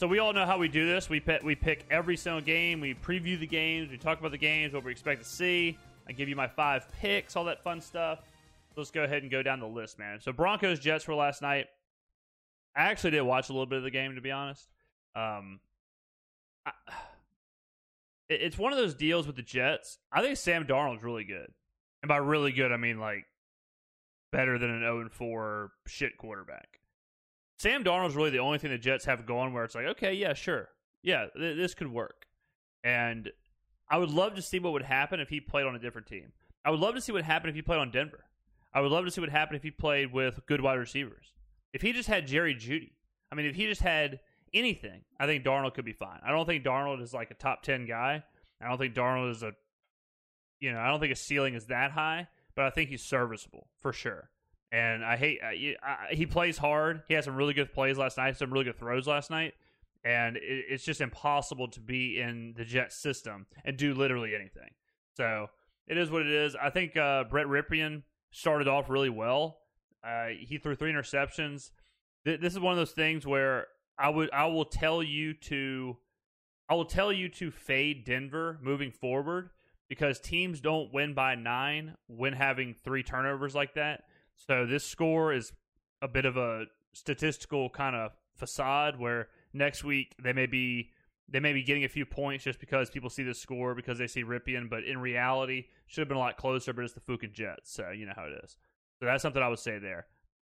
so we all know how we do this. We pick, we pick every single game. We preview the games. We talk about the games, what we expect to see. I give you my five picks, all that fun stuff. Let's go ahead and go down the list, man. So Broncos Jets for last night. I actually did watch a little bit of the game, to be honest. Um, I, it's one of those deals with the Jets. I think Sam Darnold's really good, and by really good, I mean like better than an 0 4 shit quarterback. Sam Darnold's really the only thing the Jets have going where it's like, okay, yeah, sure, yeah, th- this could work, and I would love to see what would happen if he played on a different team. I would love to see what happened if he played on Denver. I would love to see what happened if he played with good wide receivers. If he just had Jerry Jeudy, I mean, if he just had anything, I think Darnold could be fine. I don't think Darnold is like a top 10 guy. I don't think Darnold is a, you know, I don't think his ceiling is that high, but I think he's serviceable for sure. And I hate, I, I, he plays hard. He had some really good plays last night, some really good throws last night. And it, it's just impossible to be in the Jet system and do literally anything. So it is what it is. I think uh, Brett Rypien started off really well. Uh, he threw three interceptions. Th- this is one of those things where I would I will tell you to I will tell you to fade Denver moving forward because teams don't win by nine when having three turnovers like that. So this score is a bit of a statistical kind of facade where next week they may be they may be getting a few points just because people see the score because they see Rypien, but in reality, should have been a lot closer. But it's the fucking Jets, so you know how it is. So that's something I would say there.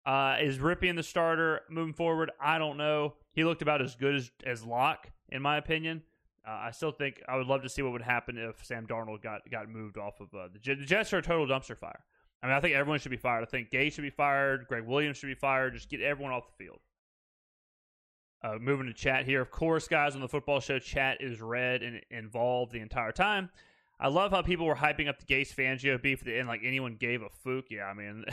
Uh, is Rypien the starter moving forward? I don't know. He looked about as good as as Lock, in my opinion. Uh, I still think I would love to see what would happen if Sam Darnold got got moved off of uh, the Jets. The Jets are a total dumpster fire. I mean, I think everyone should be fired. I think Gase should be fired. Gregg Williams should be fired. Just get everyone off the field. Uh, moving to chat here. Of course, guys, on the football show, chat is read and involved the entire time. I love how people were hyping up the Gase Fangio beef at the end, like anyone gave a fook. Yeah, I mean,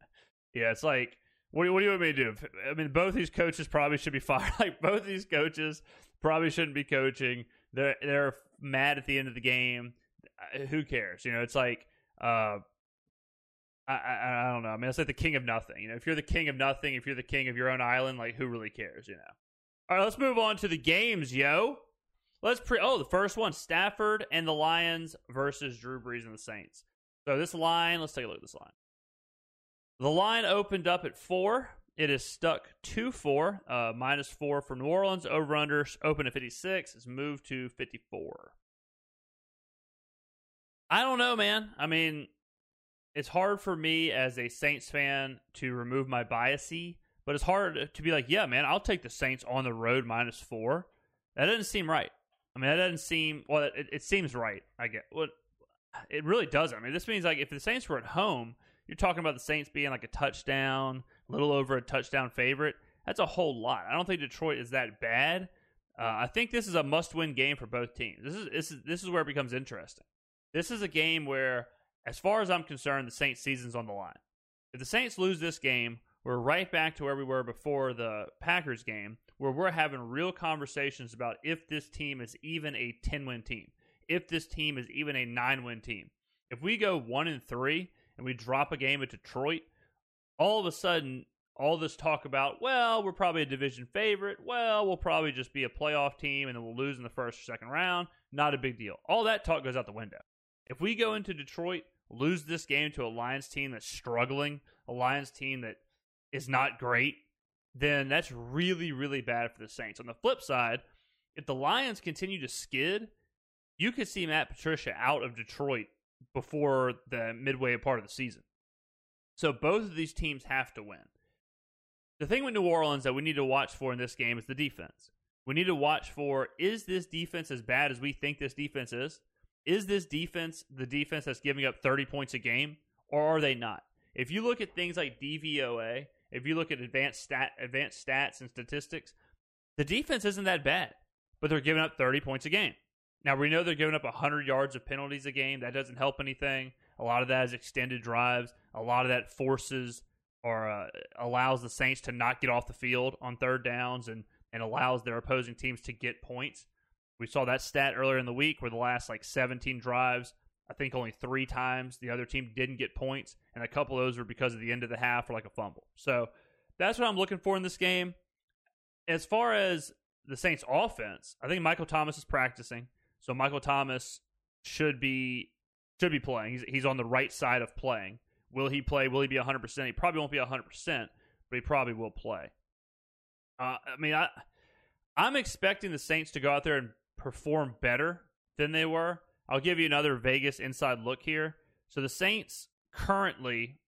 yeah, it's like, what do, what do you want me to do? I mean, both these coaches probably should be fired. Like, both these coaches probably shouldn't be coaching. They're they're mad at the end of the game. Uh, who cares? You know, it's like, uh, I, I I don't know. I mean, it's like the king of nothing. You know, if you're the king of nothing, if you're the king of your own island, like who really cares? You know. All right, let's move on to the games, yo. Let's pre. Oh, the first one: Stafford and the Lions versus Drew Brees and the Saints. So this line, let's take a look at this line. The line opened up at four. It is stuck to four, uh, minus four for New Orleans. Over under open at 56. It's moved to 54. I don't know, man. I mean, it's hard for me as a Saints fan to remove my biasy but it's hard to be like, yeah, man, I'll take the Saints on the road minus four. That doesn't seem right. I mean, that doesn't seem well. It, it seems right. I get what it really doesn't. I mean, this means like if the Saints were at home, you're talking about the Saints being like a touchdown, a little over a touchdown favorite. That's a whole lot. I don't think Detroit is that bad. Uh, I think this is a must-win game for both teams. This is this is this is where it becomes interesting. This is a game where, as far as I'm concerned, the Saints' season's on the line. If the Saints lose this game, we're right back to where we were before the Packers game, where we're having real conversations about if this team is even a 10 win team, if this team is even a 9 win team. If we go 1 and 3 and we drop a game at Detroit, all of a sudden, all this talk about, well, we're probably a division favorite. Well, we'll probably just be a playoff team and then we'll lose in the first or second round. Not a big deal. All that talk goes out the window. If we go into Detroit, lose this game to a Lions team that's struggling, a Lions team that is not great, then that's really, really bad for the Saints. On the flip side, if the Lions continue to skid, you could see Matt Patricia out of Detroit before the midway part of the season. So both of these teams have to win. The thing with New Orleans that we need to watch for in this game is the defense. We need to watch for is this defense as bad as we think this defense is? Is this defense the defense that's giving up 30 points a game, or are they not? If you look at things like DVOA, if you look at advanced stat advanced stats and statistics, the defense isn't that bad, but they're giving up 30 points a game. Now we know they're giving up 100 yards of penalties a game. That doesn't help anything. A lot of that is extended drives. A lot of that forces or uh, allows the Saints to not get off the field on third downs and and allows their opposing teams to get points. We saw that stat earlier in the week where the last like 17 drives, I think only three times the other team didn't get points, and a couple of those were because of the end of the half or like a fumble. So that's what I'm looking for in this game. As far as the Saints offense, I think Michael Thomas is practicing. So Michael Thomas should be should be playing. He's he's on the right side of playing. Will he play? Will he be 100%? He probably won't be 100%, but he probably will play. Uh, I mean, I I'm expecting the Saints to go out there and perform better than they were. I'll give you another Vegas inside look here. So the Saints currently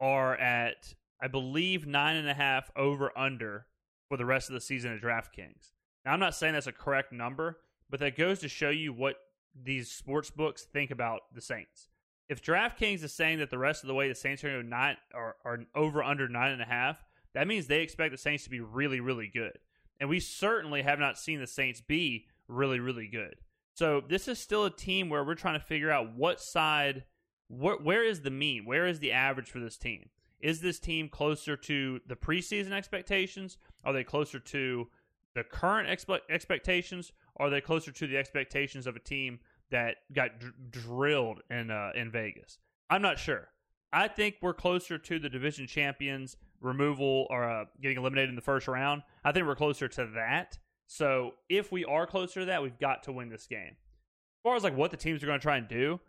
are at, I believe, nine and a half over under for the rest of the season at DraftKings. Now, I'm not saying that's a correct number, but that goes to show you what these sports books think about the Saints. If DraftKings is saying that the rest of the way the Saints are nine are, are over under nine and a half, that means they expect the Saints to be really, really good. And we certainly have not seen the Saints be really, really good. So this is still a team where we're trying to figure out what side, wh- where is the mean, where is the average for this team? Is this team closer to the preseason expectations? Are they closer to the current expe- expectations? Are they closer to the expectations of a team that got dr- drilled in uh, in Vegas? I'm not sure. I think we're closer to the division champions removal or uh, getting eliminated in the first round. I think we're closer to that. So if we are closer to that, we've got to win this game. As far as like what the teams are going to try and do,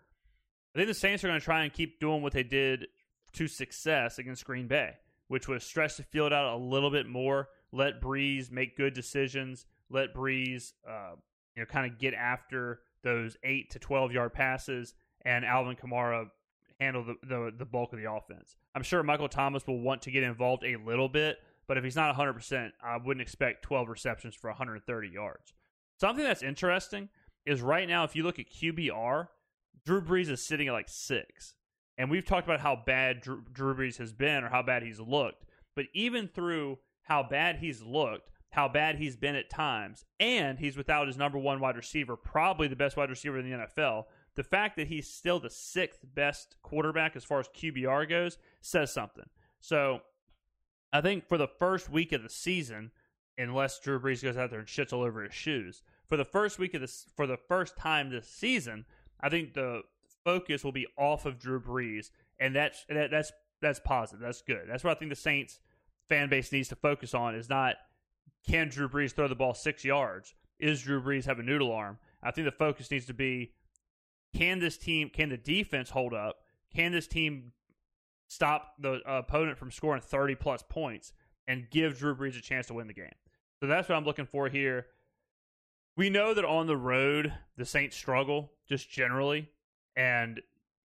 I think the Saints are going to try and keep doing what they did to success against Green Bay, which was stretch the field out a little bit more, let Brees make good decisions, let Brees uh, you know, kind of get after those eight to twelve yard passes, and Alvin Kamara handle the, the, the bulk of the offense. I'm sure Michael Thomas will want to get involved a little bit, but if he's not 100%, I wouldn't expect 12 receptions for 130 yards. Something that's interesting is right now, if you look at QBR, Drew Brees is sitting at like six. And we've talked about how bad Drew, Drew Brees has been or how bad he's looked. But even through how bad he's looked, how bad he's been at times, and he's without his number one wide receiver, probably the best wide receiver in the NFL, the fact that he's still the sixth best quarterback as far as QBR goes says something. So I think for the first week of the season, unless Drew Brees goes out there and shits all over his shoes, for the first week of this, for the first time this season, I think the focus will be off of Drew Brees, and that's that, that's that's positive. That's good. That's what I think the Saints fan base needs to focus on. Is not can Drew Brees throw the ball six yards? Is Drew Brees have a noodle arm? I think the focus needs to be can this team, can the defense hold up? Can this team stop the uh, opponent from scoring 30 plus points and give Drew Brees a chance to win the game? So that's what I'm looking for here. We know that on the road, the Saints struggle just generally. And,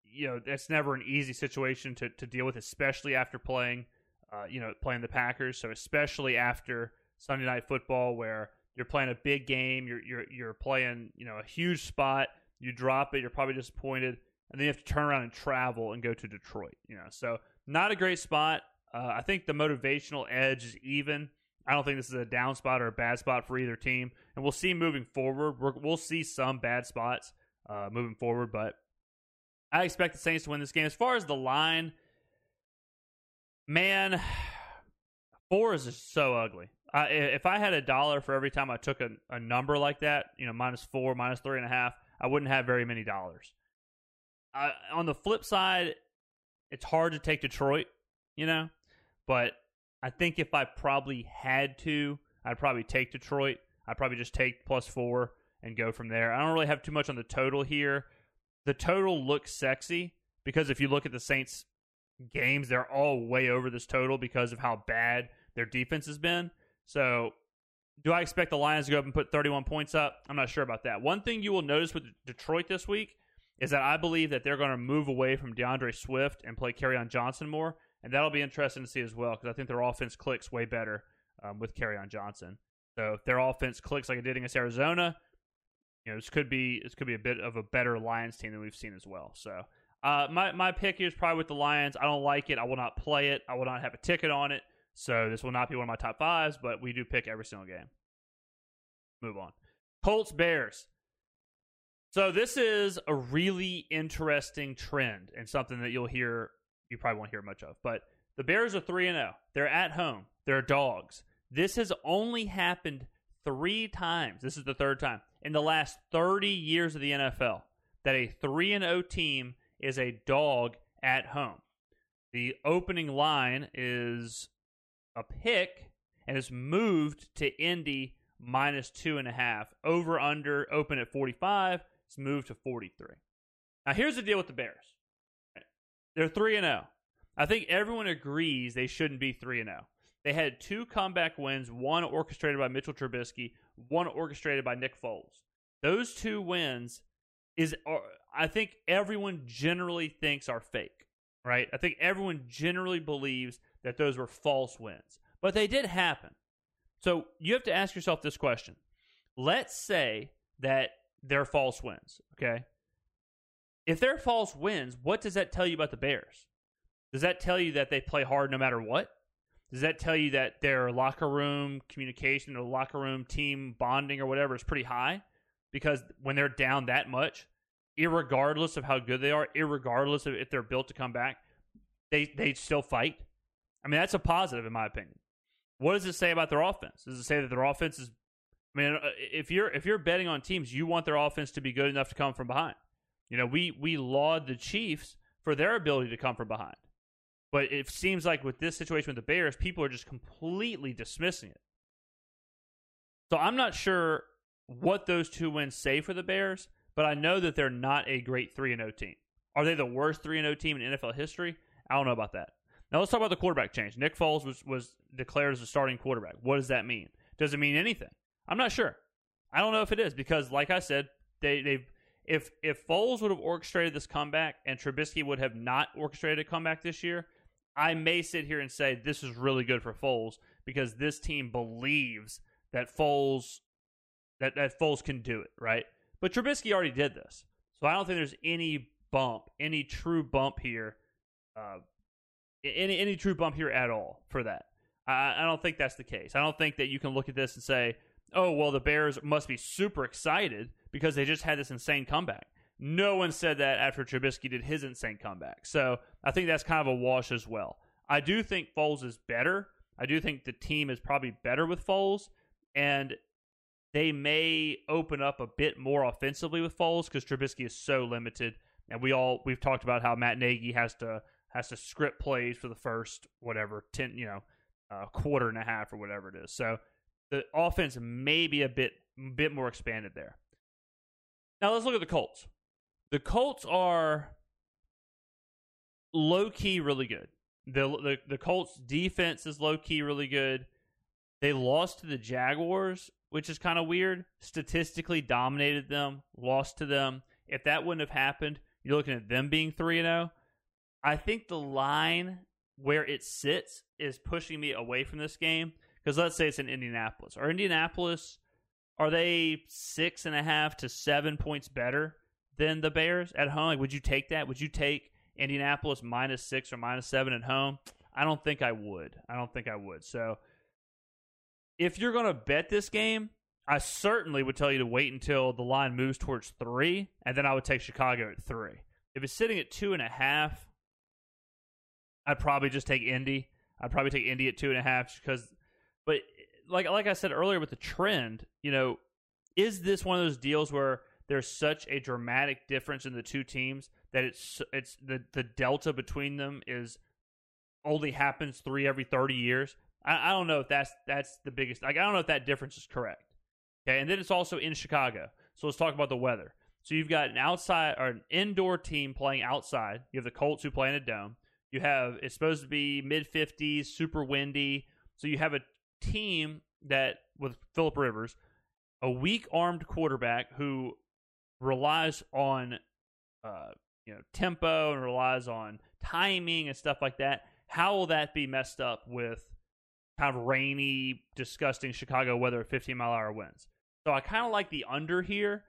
you know, that's never an easy situation to, to deal with, especially after playing, uh, you know, playing the Packers. So, especially after Sunday Night Football, where you're playing a big game, you're, you're, you're playing, you know, a huge spot you drop it, you're probably disappointed, and then you have to turn around and travel and go to Detroit. You know, so not a great spot. Uh, I think the motivational edge is even. I don't think this is a down spot or a bad spot for either team, and we'll see moving forward. we will see some bad spots uh, moving forward, but I expect the Saints to win this game. As far as the line, man, four is just so ugly. Uh, if I had a dollar for every time I took a, a number like that, you know, minus four, minus three and a half, I wouldn't have very many dollars. On the flip side, it's hard to take Detroit, you know, but I think if I probably had to, I'd probably take Detroit. I'd probably just take plus four and go from there. I don't really have too much on the total here. The total looks sexy because if you look at the Saints games, they're all way over this total because of how bad their defense has been. So do I expect the Lions to go up and put 31 points up? I'm not sure about that. One thing you will notice with Detroit this week is that I believe that they're going to move away from D'Andre Swift and play Kerryon Johnson more, and that'll be interesting to see as well because I think their offense clicks way better um, with Kerryon Johnson. So if their offense clicks like it did against Arizona, you know this could be this could be a bit of a better Lions team than we've seen as well. So uh, my my pick is probably with the Lions. I don't like it. I will not play it. I will not have a ticket on it. So this will not be one of my top fives, but we do pick every single game. Move on. Colts Bears. So this is a really interesting trend and something that you'll hear you probably won't hear much of. But the Bears are 3 and 0. They're at home. They're dogs. This has only happened 3 times. This is the third time in the last 30 years of the NFL that a 3 and 0 team is a dog at home. The opening line is a pick and it's moved to Indy minus two and a half. Over under open at 45. It's moved to 43. Now here's the deal with the Bears. They're 3 and 0. I think everyone agrees they shouldn't be 3 and 0. They had two comeback wins, one orchestrated by Mitchell Trubisky, one orchestrated by Nick Foles. Those two wins is are, I think everyone generally thinks are fake, right? I think everyone generally believes that those were false wins. But they did happen. So you have to ask yourself this question. Let's say that they're false wins, okay? If they're false wins, what does that tell you about the Bears? Does that tell you that they play hard no matter what? Does that tell you that their locker room communication or locker room team bonding or whatever is pretty high? Because when they're down that much, regardless of how good they are, regardless of if they're built to come back, they they still fight. I mean, that's a positive in my opinion. What does it say about their offense? Does it say that their offense is? I mean, uh, if you're if you're betting on teams, you want their offense to be good enough to come from behind. You know, we we laud the Chiefs for their ability to come from behind. But it seems like with this situation with the Bears, people are just completely dismissing it. So I'm not sure what those two wins say for the Bears, but I know that they're not a great 3 0 team. Are they the worst 3 0 team in NFL history? I don't know about that. Now let's talk about the quarterback change. Nick Foles was, was declared as a starting quarterback. What does that mean? Does it mean anything? I'm not sure. I don't know if it is because, like I said, they, they've if if Foles would have orchestrated this comeback and Trubisky would have not orchestrated a comeback this year, I may sit here and say this is really good for Foles because this team believes that Foles that, that Foles can do it, right? But Trubisky already did this. So I don't think there's any bump, any true bump here, uh, any any true bump here at all for that. I, I don't think that's the case. I don't think that you can look at this and say, oh, well, the Bears must be super excited because they just had this insane comeback. No one said that after Trubisky did his insane comeback. So I think that's kind of a wash as well. I do think Foles is better. I do think the team is probably better with Foles, and they may open up a bit more offensively with Foles because Trubisky is so limited. And we all we've talked about how Matt Nagy has to has to script plays for the first whatever ten you know uh, quarter and a half or whatever it is. So the offense may be a bit bit more expanded there. Now let's look at the Colts. The Colts are low key really good. The, the the Colts defense is low key really good. They lost to the Jaguars, which is kind of weird. Statistically dominated them, lost to them. If that wouldn't have happened, you're looking at them being 3 and 0. I think the line where it sits is pushing me away from this game because let's say it's in Indianapolis. Are Indianapolis are they six and a half to seven points better than the Bears at home? Like, would you take that? Would you take Indianapolis minus six or minus seven at home? I don't think I would. I don't think I would. So, if you're going to bet this game, I certainly would tell you to wait until the line moves towards three, and then I would take Chicago at three. If it's sitting at two and a half, I'd probably just take Indy. I'd probably take Indy at two and a half because, but like like I said earlier with the trend, you know, is this one of those deals where there's such a dramatic difference in the two teams that it's it's the the delta between them is only happens three every thirty years. I, I don't know if that's that's the biggest. Like I don't know if that difference is correct. Okay, and then it's also in Chicago. So let's talk about the weather. So you've got an outside or an indoor team playing outside. You have the Colts who play in a dome. You have it's supposed to be mid fifties, super windy. So you have a team that with Philip Rivers, a weak armed quarterback who relies on uh, you know tempo and relies on timing and stuff like that. How will that be messed up with kind of rainy, disgusting Chicago weather at 15 mile hour winds? So I kind of like the under here,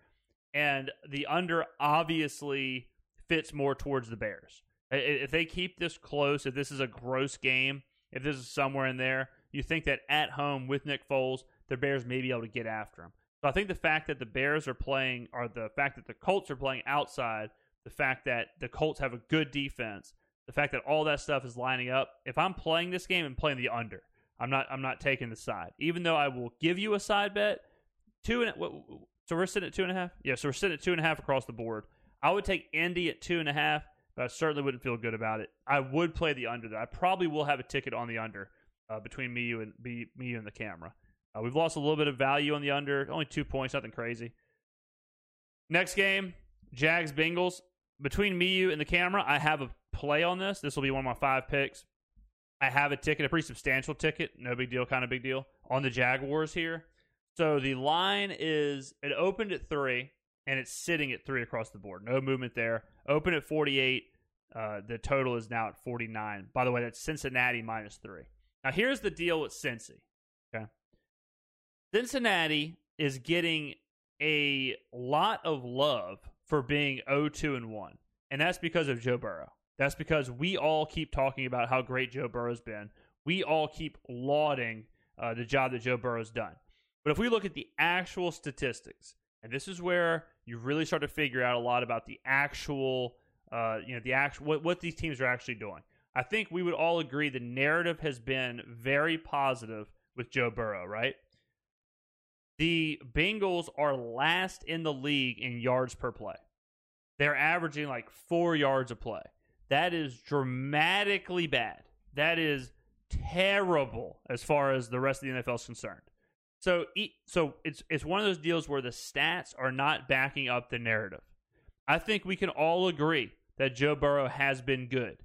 and the under obviously fits more towards the Bears. If they keep this close, if this is a gross game, if this is somewhere in there, you think that at home with Nick Foles, the Bears may be able to get after him. So I think the fact that the Bears are playing, or the fact that the Colts are playing outside, the fact that the Colts have a good defense, the fact that all that stuff is lining up. If I'm playing this game and playing the under, I'm not. I'm not taking the side, even though I will give you a side bet. Two and so we're sitting at two and a half. Yeah, so we're sitting at two and a half across the board. I would take Indy at two and a half, but I certainly wouldn't feel good about it. I would play the under. Though I probably will have a ticket on the under uh, between me you and me and the camera. Uh, we've lost a little bit of value on the under, only two points, nothing crazy. Next game, Jags Bengals. Between me, you, and the camera, I have a play on this. This will be one of my five picks. I have a ticket, a pretty substantial ticket, no big deal, kind of big deal, on the Jaguars here. So the line is it opened at three and it's sitting at three across the board. No movement there. Open at 48. Uh, the total is now at 49. By the way, that's Cincinnati minus three. Now, here's the deal with Cincy. Okay. Cincinnati is getting a lot of love for being 0-2 and 1. And that's because of Joe Burrow. That's because we all keep talking about how great Joe Burrow's been. We all keep lauding uh, the job that Joe Burrow's done. But if we look at the actual statistics, and this is where you really start to figure out a lot about the actual, uh, you know, the actual what, what these teams are actually doing. I think we would all agree the narrative has been very positive with Joe Burrow, right? The Bengals are last in the league in yards per play. They're averaging like four yards a play. That is dramatically bad. That is terrible as far as the rest of the NFL is concerned. So, so it's it's one of those deals where the stats are not backing up the narrative. I think we can all agree that Joe Burrow has been good,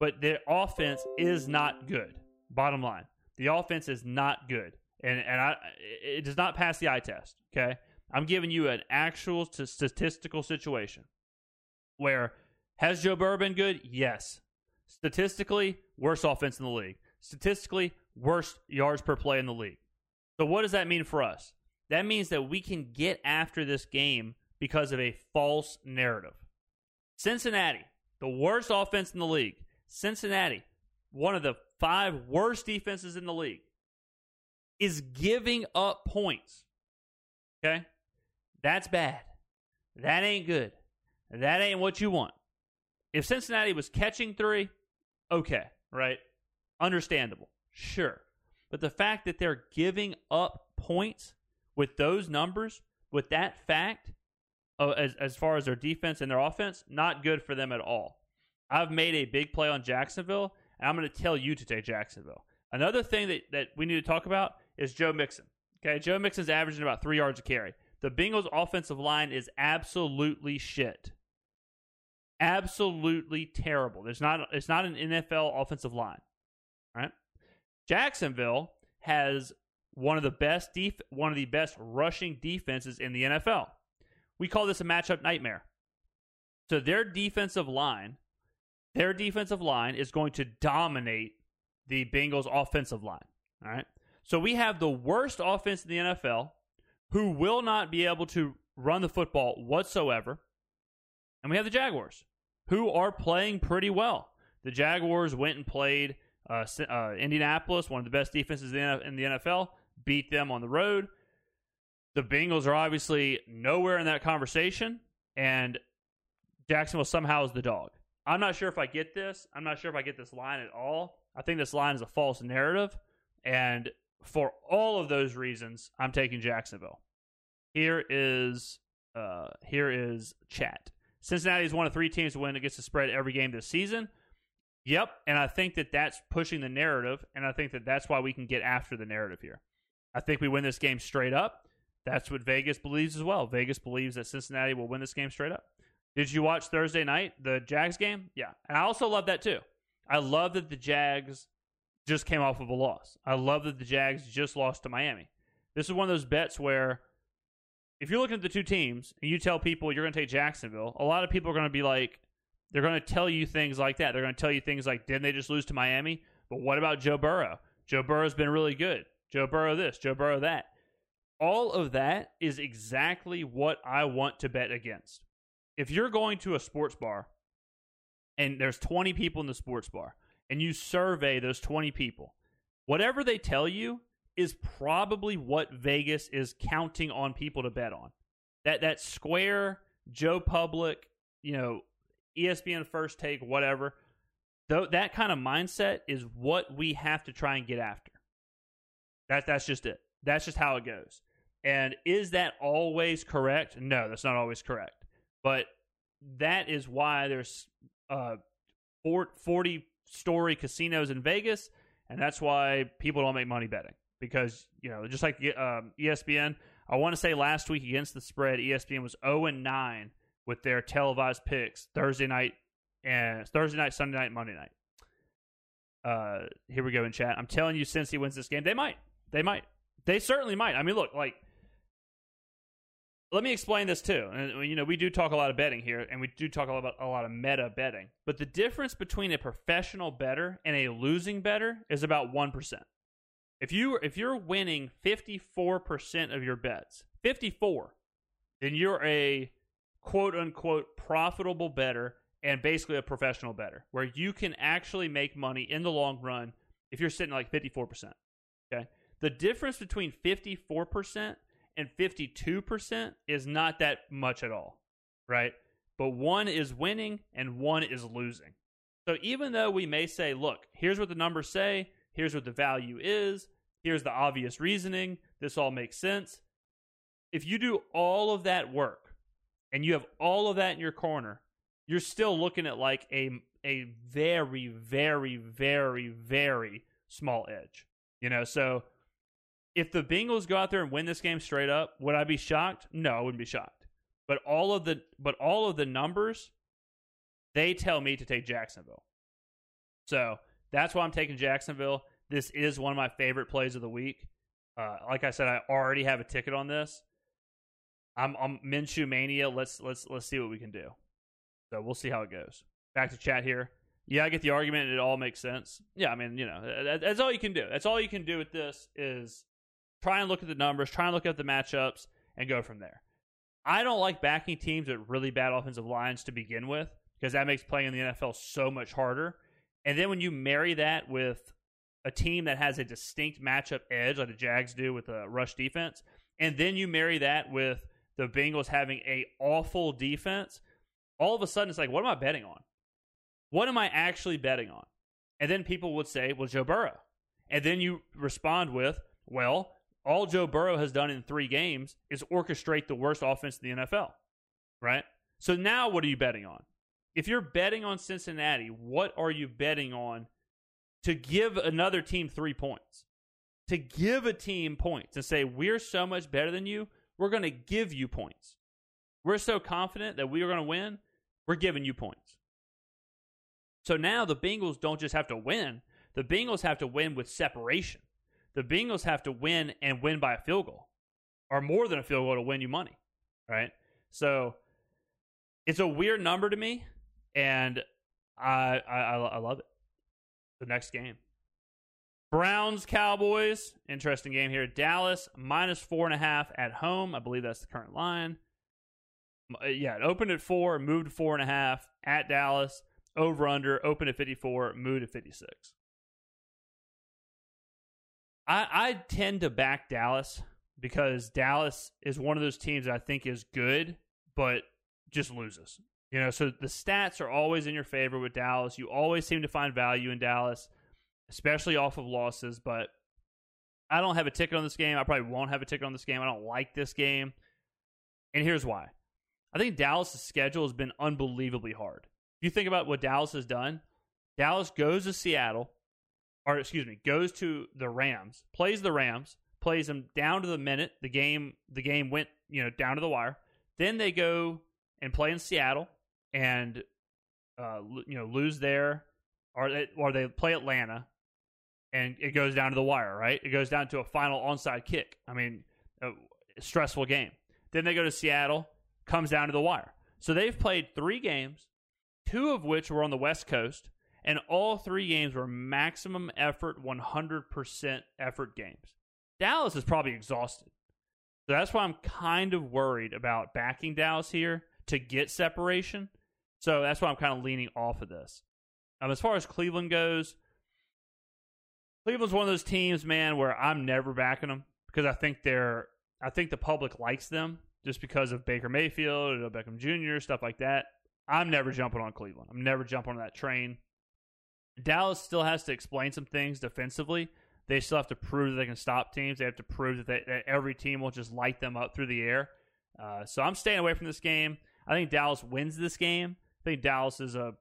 but the offense is not good. Bottom line, the offense is not good, and and I it does not pass the eye test. Okay, I'm giving you an actual t- statistical situation where has Joe Burrow been good? Yes. Statistically, worst offense in the league. Statistically, worst yards per play in the league. So what does that mean for us? That means that we can get after this game because of a false narrative. Cincinnati, the worst offense in the league. Cincinnati, one of the five worst defenses in the league, is giving up points. Okay? That's bad. That ain't good. That ain't what you want. If Cincinnati was catching three, okay, right? Understandable. Sure. But the fact that they're giving up points with those numbers, with that fact, uh, as, as far as their defense and their offense, not good for them at all. I've made a big play on Jacksonville, and I'm going to tell you to take Jacksonville. Another thing that, that we need to talk about is Joe Mixon. Okay, Joe Mixon's averaging about three yards a carry. The Bengals' offensive line is absolutely shit. Absolutely terrible. There's not it's not an NFL offensive line. Right? Jacksonville has one of the best def- one of the best rushing defenses in the NFL. We call this a matchup nightmare. So their defensive line, their defensive line is going to dominate the Bengals offensive line. All right. So we have the worst offense in the NFL who will not be able to run the football whatsoever. And we have the Jaguars who are playing pretty well. The Jaguars went and played uh, uh, Indianapolis, one of the best defenses in the NFL, beat them on the road. The Bengals are obviously nowhere in that conversation, and Jacksonville somehow is the dog. I'm not sure if I get this. I'm not sure if I get this line at all. I think this line is a false narrative, and for all of those reasons, I'm taking Jacksonville. Here is uh, here is chat. Cincinnati is one of three teams to win against the spread every game this season. Yep, and I think that that's pushing the narrative, and I think that that's why we can get after the narrative here. I think we win this game straight up. That's what Vegas believes as well. Vegas believes that Cincinnati will win this game straight up. Did you watch Thursday night the Jags game? Yeah, and I also love that too. I love that the Jags just came off of a loss. I love that the Jags just lost to Miami. This is one of those bets where if you're looking at the two teams and you tell people you're going to take Jacksonville, a lot of people are going to be like, they're going to tell you things like that. They're going to tell you things like, didn't they just lose to Miami? But what about Joe Burrow? Joe Burrow's been really good. Joe Burrow this, Joe Burrow that. All of that is exactly what I want to bet against. If you're going to a sports bar and there's 20 people in the sports bar and you survey those 20 people, whatever they tell you is probably what Vegas is counting on people to bet on. That that square Joe Public, you know, ESPN first take, whatever. Though that kind of mindset is what we have to try and get after. That that's just it. That's just how it goes. And is that always correct? No, that's not always correct. But that is why there's uh 40 story casinos in Vegas, and that's why people don't make money betting. because you know just like um, ESPN, I want to say last week against the spread, ESPN was zero and nine with their televised picks Thursday night and Thursday night, Sunday night, Monday night. Uh, here we go in chat. I'm telling you, Cincy wins this game, they might, they might, they certainly might. I mean, look, like let me explain this too. And you know, we do talk a lot of betting here, and we do talk a lot about a lot of meta betting. But the difference between a professional bettor and a losing bettor is about one percent. If you if you're winning fifty four percent of your bets, fifty four, then you're a quote unquote profitable bettor and basically a professional bettor, where you can actually make money in the long run if you're sitting like fifty four percent. Okay, the difference between fifty four percent and 52% is not that much at all, right? But one is winning and one is losing. So even though we may say, look, here's what the numbers say, here's what the value is, here's the obvious reasoning, this all makes sense. If you do all of that work and you have all of that in your corner, you're still looking at like a a very very very very small edge. You know, so if the Bengals go out there and win this game straight up, would I be shocked? No, I wouldn't be shocked. But all of the but all of the numbers, they tell me to take Jacksonville. So that's why I'm taking Jacksonville. This is one of my favorite plays of the week. Uh, like I said, I already have a ticket on this. I'm, I'm Minshew mania. Let's let's let's see what we can do. So we'll see how it goes. Back to chat here. Yeah, I get the argument. It all makes sense. Yeah, I mean, you know, that, that's all you can do. That's all you can do with this is try and look at the numbers, try and look at the matchups, and go from there. I don't like backing teams with really bad offensive lines to begin with because that makes playing in the NFL so much harder. And then when you marry that with a team that has a distinct matchup edge, like the Jags do with a rush defense, and then you marry that with the Bengals having a awful defense, all of a sudden it's like, what am I betting on? What am I actually betting on? And then people would say, well, Joe Burrow. And then you respond with, well, all Joe Burrow has done in three games is orchestrate the worst offense in the NFL, right? So now what are you betting on? If you're betting on Cincinnati, what are you betting on to give another team three points? To give a team points and say, we're so much better than you, we're going to give you points. We're so confident that we are going to win, we're giving you points. So now the Bengals don't just have to win, the Bengals have to win with separation the Bengals have to win and win by a field goal or more than a field goal to win you money, right? So it's a weird number to me, and I I, I love it. The next game. Browns Cowboys. Interesting game here. Dallas minus four and a half at home. I believe that's the current line. Uh, yeah, it opened at four, moved four and a half at Dallas. Over under, opened at 54, moved to 56. I, I tend to back Dallas because Dallas is one of those teams that I think is good, but just loses. You know, so the stats are always in your favor with Dallas. You always seem to find value in Dallas, especially off of losses. But I don't have a ticket on this game. I probably won't have a ticket on this game. I don't like this game. And here's why. I think Dallas' schedule has been unbelievably hard. If you think about what Dallas has done, Dallas goes to Seattle, or excuse me, goes to the Rams, plays the Rams, plays them down to the minute. The game the game went, you know, down to the wire. Then they go and play in Seattle and uh, you know, lose there or they, or they play Atlanta and it goes down to the wire, right? It goes down to a final onside kick. I mean, a stressful game. Then they go to Seattle, comes down to the wire. So they've played 3 games, two of which were on the West Coast and all three games were maximum effort, 100% effort games. Dallas is probably exhausted. So that's why I'm kind of worried about backing Dallas here to get separation. So that's why I'm kind of leaning off of this. Um, as far as Cleveland goes, Cleveland's one of those teams, man, where I'm never backing them because I think they're, I think the public likes them just because of Baker Mayfield, Beckham Jr., stuff like that. I'm never jumping on Cleveland. I'm never jumping on that train. Dallas still has to explain some things defensively. They still have to prove that they can stop teams. They have to prove that, they, that every team will just light them up through the air. Uh, so I'm staying away from this game. I think Dallas wins this game. I think Dallas is a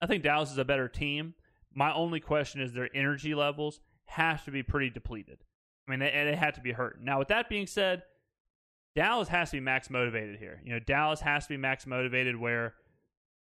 I think Dallas is a better team. My only question is their energy levels. have to be pretty depleted. I mean, they, they had to be hurt. Now, with that being said, Dallas has to be max motivated here. You know, Dallas has to be max motivated where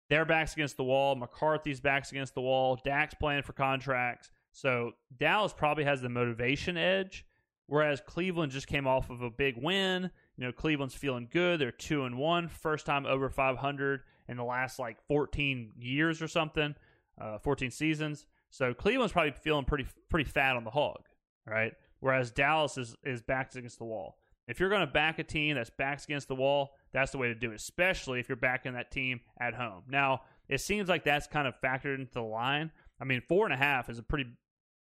their backs against the wall, McCarthy's backs against the wall, Dak's playing for contracts. So Dallas probably has the motivation edge, whereas Cleveland just came off of a big win. You know, Cleveland's feeling good. They're two and one, first time over 500 in the last like 14 years or something, uh, 14 seasons. So Cleveland's probably feeling pretty pretty fat on the hog, right? Whereas Dallas is is backs against the wall. If you're going to back a team that's backs against the wall, that's the way to do it, especially if you're backing that team at home. Now, it seems like that's kind of factored into the line. I mean, four and a half is a pretty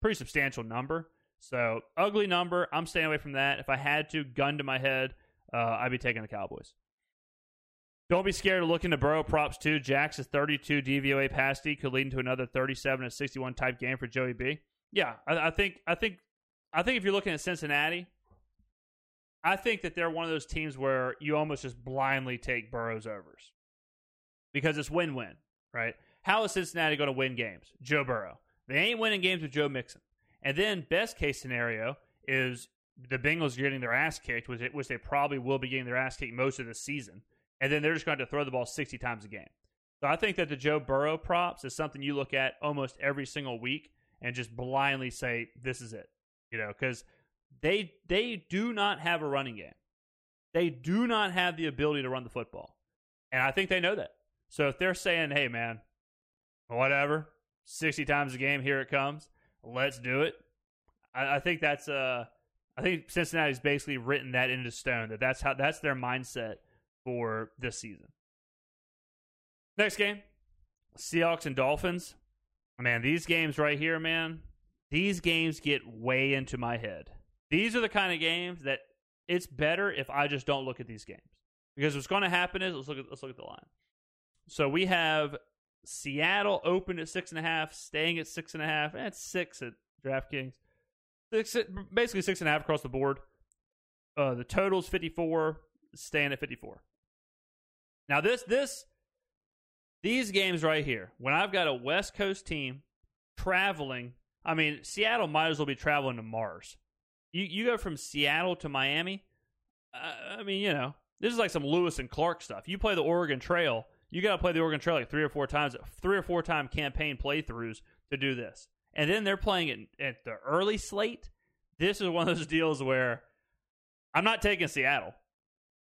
pretty substantial number. So ugly number. I'm staying away from that. If I had to, gun to my head, uh, I'd be taking the Cowboys. Don't be scared of looking to Burrow props too. Jack's 32 DVOA pass D could lead into another 37 to 61 type game for Joey B. Yeah, I, I think I think I think if you're looking at Cincinnati, I think that they're one of those teams where you almost just blindly take Burrow's overs because it's win win, right? How is Cincinnati going to win games? Joe Burrow. They ain't winning games with Joe Mixon. And then best case scenario is the Bengals getting their ass kicked, which, which they probably will be getting their ass kicked most of the season, and then they're just going to throw the ball 60 times a game. So I think that the Joe Burrow props is something you look at almost every single week and just blindly say this is it, you know, because they they do not have a running game. They do not have the ability to run the football, and I think they know that. So if they're saying, "Hey, man, whatever, 60 times a game, here it comes. Let's do it. I, I think that's uh I think Cincinnati's basically written that into stone that that's how that's their mindset for this season. Next game, Seahawks and Dolphins. Man, these games right here, man, these games get way into my head. These are the kind of games that it's better if I just don't look at these games because what's going to happen is let's look at let's look at the line. So we have Seattle opened at six and a half, staying at six and a half. That's eh, six at DraftKings. Six, basically six and a half across the board. Uh, the total's fifty four, staying at fifty four. Now this this these games right here, when I've got a West Coast team traveling, I mean Seattle might as well be traveling to Mars. You you go from Seattle to Miami. Uh, I mean, you know, this is like some Lewis and Clark stuff. You play the Oregon Trail you got to play the Oregon Trail like three or four times, three or four time campaign playthroughs to do this. And then they're playing it at the early slate. This is one of those deals where I'm not taking Seattle.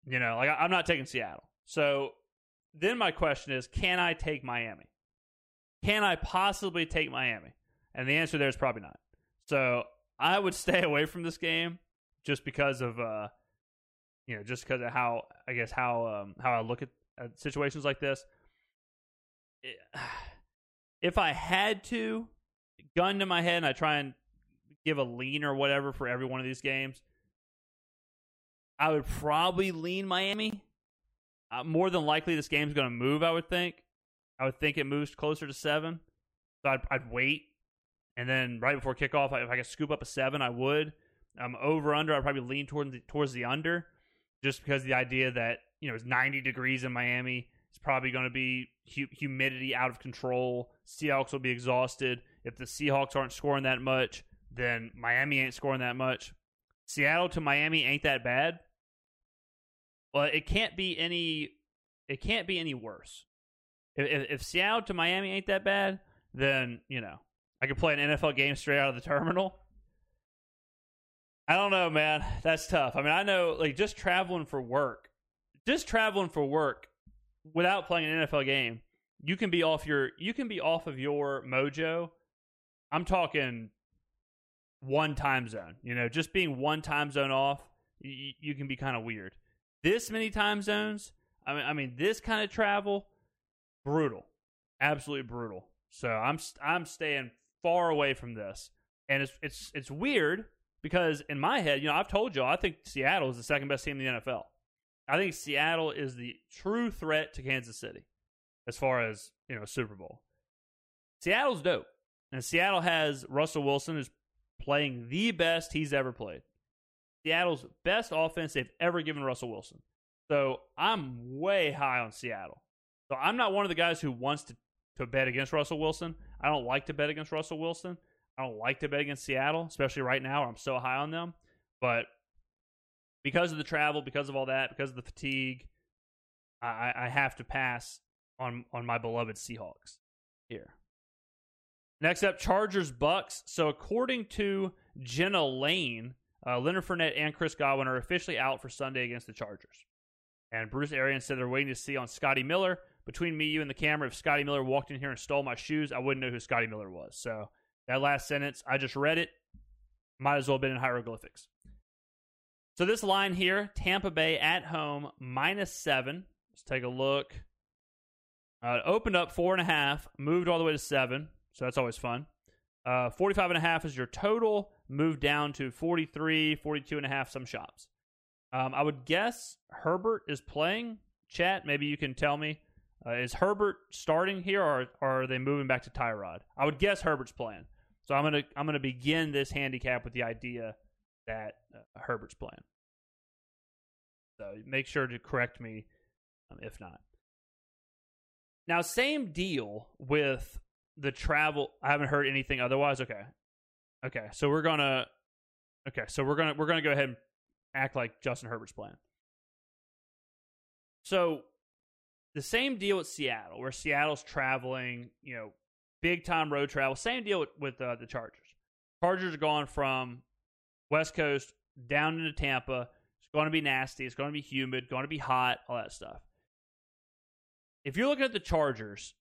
You know, like I'm not taking Seattle. So then my question is, can I take Miami? Can I possibly take Miami? And the answer there is probably not. So I would stay away from this game just because of uh you know, just because of how I guess how um how I look at uh, situations like this. If I had to, gun to my head, and I try and give a lean or whatever for every one of these games, I would probably lean Miami. Uh, more than likely, this game's going to move. I would think. I would think it moves closer to seven. So I'd, I'd wait, and then right before kickoff, if I could scoop up a seven, I would. Um, over under, I'd probably lean towards the, towards the under, just because the idea that you know, it's 90 degrees in Miami. It's probably going to be hu- humidity out of control. Seahawks will be exhausted. If the Seahawks aren't scoring that much, then Miami ain't scoring that much. Seattle to Miami ain't that bad. But it can't be any. It can't be any worse. If, if, if Seattle to Miami ain't that bad, then you know I could play an NFL game straight out of the terminal. I don't know, man. That's tough. I mean, I know like just traveling for work just traveling for work without playing an NFL game, you can be off your you can be off of your mojo. I'm talking one time zone. You know, just being one time zone off, you, you can be kind of weird. This many time zones, I mean, I mean, this kind of travel, brutal, absolutely brutal. So I'm I'm staying far away from this, and it's it's it's weird because in my head, you know, I've told you all I think Seattle is the second best team in the NFL. I think Seattle is the true threat to Kansas City as far as, you know, Super Bowl. Seattle's dope. And Seattle has Russell Wilson who's playing the best he's ever played. Seattle's best offense they've ever given Russell Wilson. So I'm way high on Seattle. So I'm not one of the guys who wants to, to bet against Russell Wilson. I don't like to bet against Russell Wilson. I don't like to bet against Seattle, especially right now I'm so high on them. But because of the travel, because of all that, because of the fatigue, I, I have to pass on on my beloved Seahawks here. Next up, Chargers Bucks. So according to Jenna Laine, uh, Leonard Fournette and Chris Godwin are officially out for Sunday against the Chargers. And Bruce Arians said they're waiting to see on Scotty Miller. Between me, you, and the camera, if Scotty Miller walked in here and stole my shoes, I wouldn't know who Scotty Miller was. So that last sentence, I just read it. Might as well have been in hieroglyphics. So this line here, Tampa Bay at home, minus seven. Let's take a look. Uh, opened up four and a half, moved all the way to seven. So that's always fun. Uh, 45 and a half is your total, moved down to 43, 42 and a half, some shops. Um, I would guess Herbert is playing. Chat, maybe you can tell me. Uh, is Herbert starting here, or, or, are they moving back to Tyrod? I would guess Herbert's playing. So I'm gonna I'm gonna begin this handicap with the idea that uh, Herbert's playing. So make sure to correct me um, if not. Now, same deal with the travel. I haven't heard anything otherwise. Okay, okay. So we're gonna. Okay, so we're gonna we're gonna go ahead and act like Justin Herbert's playing. So the same deal with Seattle, where Seattle's traveling, you know, big time road travel. Same deal with, with uh, the Chargers. Chargers are going from West Coast down into Tampa. It's going to be nasty. It's going to be humid. Going to be hot. All that stuff. If you're looking at the Chargers,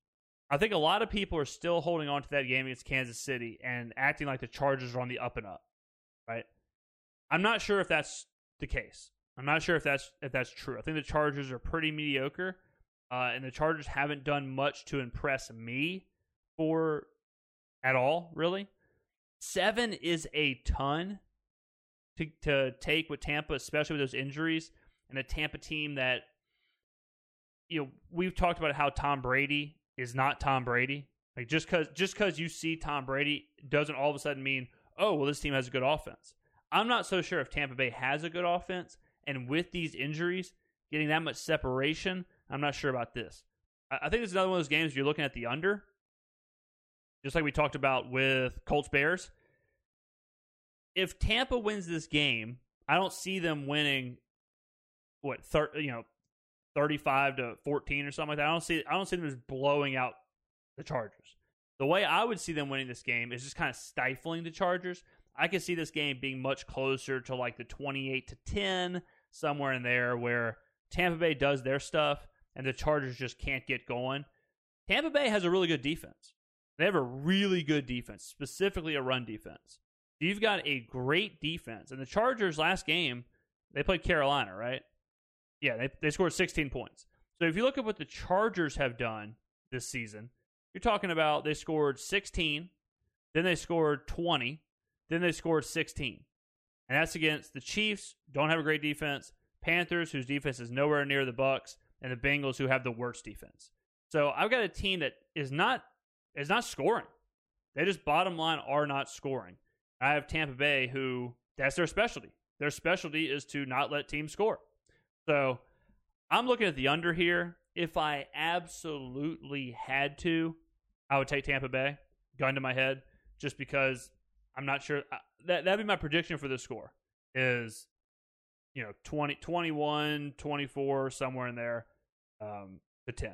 I think a lot of people are still holding on to that game against Kansas City and acting like the Chargers are on the up and up. Right? I'm not sure if that's the case. I'm not sure if that's if that's true. I think the Chargers are pretty mediocre, uh, and the Chargers haven't done much to impress me for at all. Really, seven is a ton to to take with Tampa, especially with those injuries and a Tampa team that you know we've talked about how Tom Brady is not Tom Brady. Like just because just because you see Tom Brady doesn't all of a sudden mean oh well this team has a good offense. I'm not so sure if Tampa Bay has a good offense, and with these injuries, getting that much separation, I'm not sure about this. I think it's another one of those games you're looking at the under, just like we talked about with Colts Bears. If Tampa wins this game, I don't see them winning. What thir- you know, thirty five to fourteen or something like that. I don't see. I don't see them just blowing out the Chargers. The way I would see them winning this game is just kind of stifling the Chargers. I could see this game being much closer to like the 28 to 10, somewhere in there where Tampa Bay does their stuff and the Chargers just can't get going. Tampa Bay has a really good defense. They have a really good defense, specifically a run defense. You've got a great defense. And the Chargers last game, they played Carolina, right? Yeah, they, they scored 16 points. So if you look at what the Chargers have done this season, you're talking about they scored 16, then they scored 20, then they scored 16. And that's against the Chiefs, don't have a great defense, Panthers, whose defense is nowhere near the Bucks, and the Bengals, who have the worst defense. So I've got a team that is not is not scoring. They just bottom line are not scoring. I have Tampa Bay, who that's their specialty. Their specialty is to not let teams score. So I'm looking at the under here. If I absolutely had to, I would take Tampa Bay, gun to my head, just because I'm not sure. That that'd be my prediction for the score is, you know, 20, 21, 24, somewhere in there, um, to 10.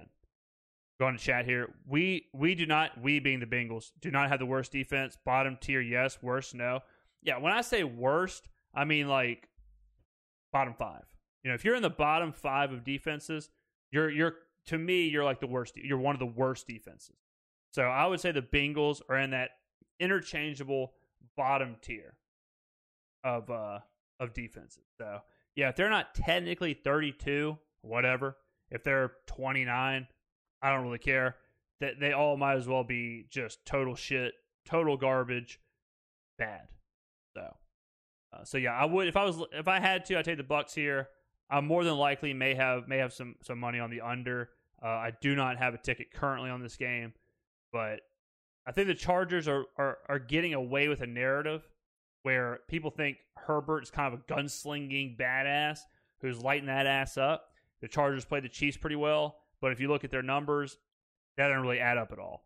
Going to chat here. We we do not we being the Bengals do not have the worst defense. Bottom tier, yes. Worst, no. Yeah, when I say worst, I mean like bottom five. You know, if you're in the bottom five of defenses, you're you're to me you're like the worst. You're one of the worst defenses. So I would say the Bengals are in that interchangeable bottom tier of uh of defenses. So yeah, if they're not technically 32, whatever. If they're 29, I don't really care. That they, all might as well be just total shit, total garbage, bad. So, uh, so yeah, I would if I was if I had to, I'd take the Bucks here. I more than likely may have may have some some money on the under. Uh, I do not have a ticket currently on this game, but I think the Chargers are, are, are getting away with a narrative where people think Herbert is kind of a gunslinging badass who's lighting that ass up. The Chargers played the Chiefs pretty well, but if you look at their numbers, that doesn't really add up at all.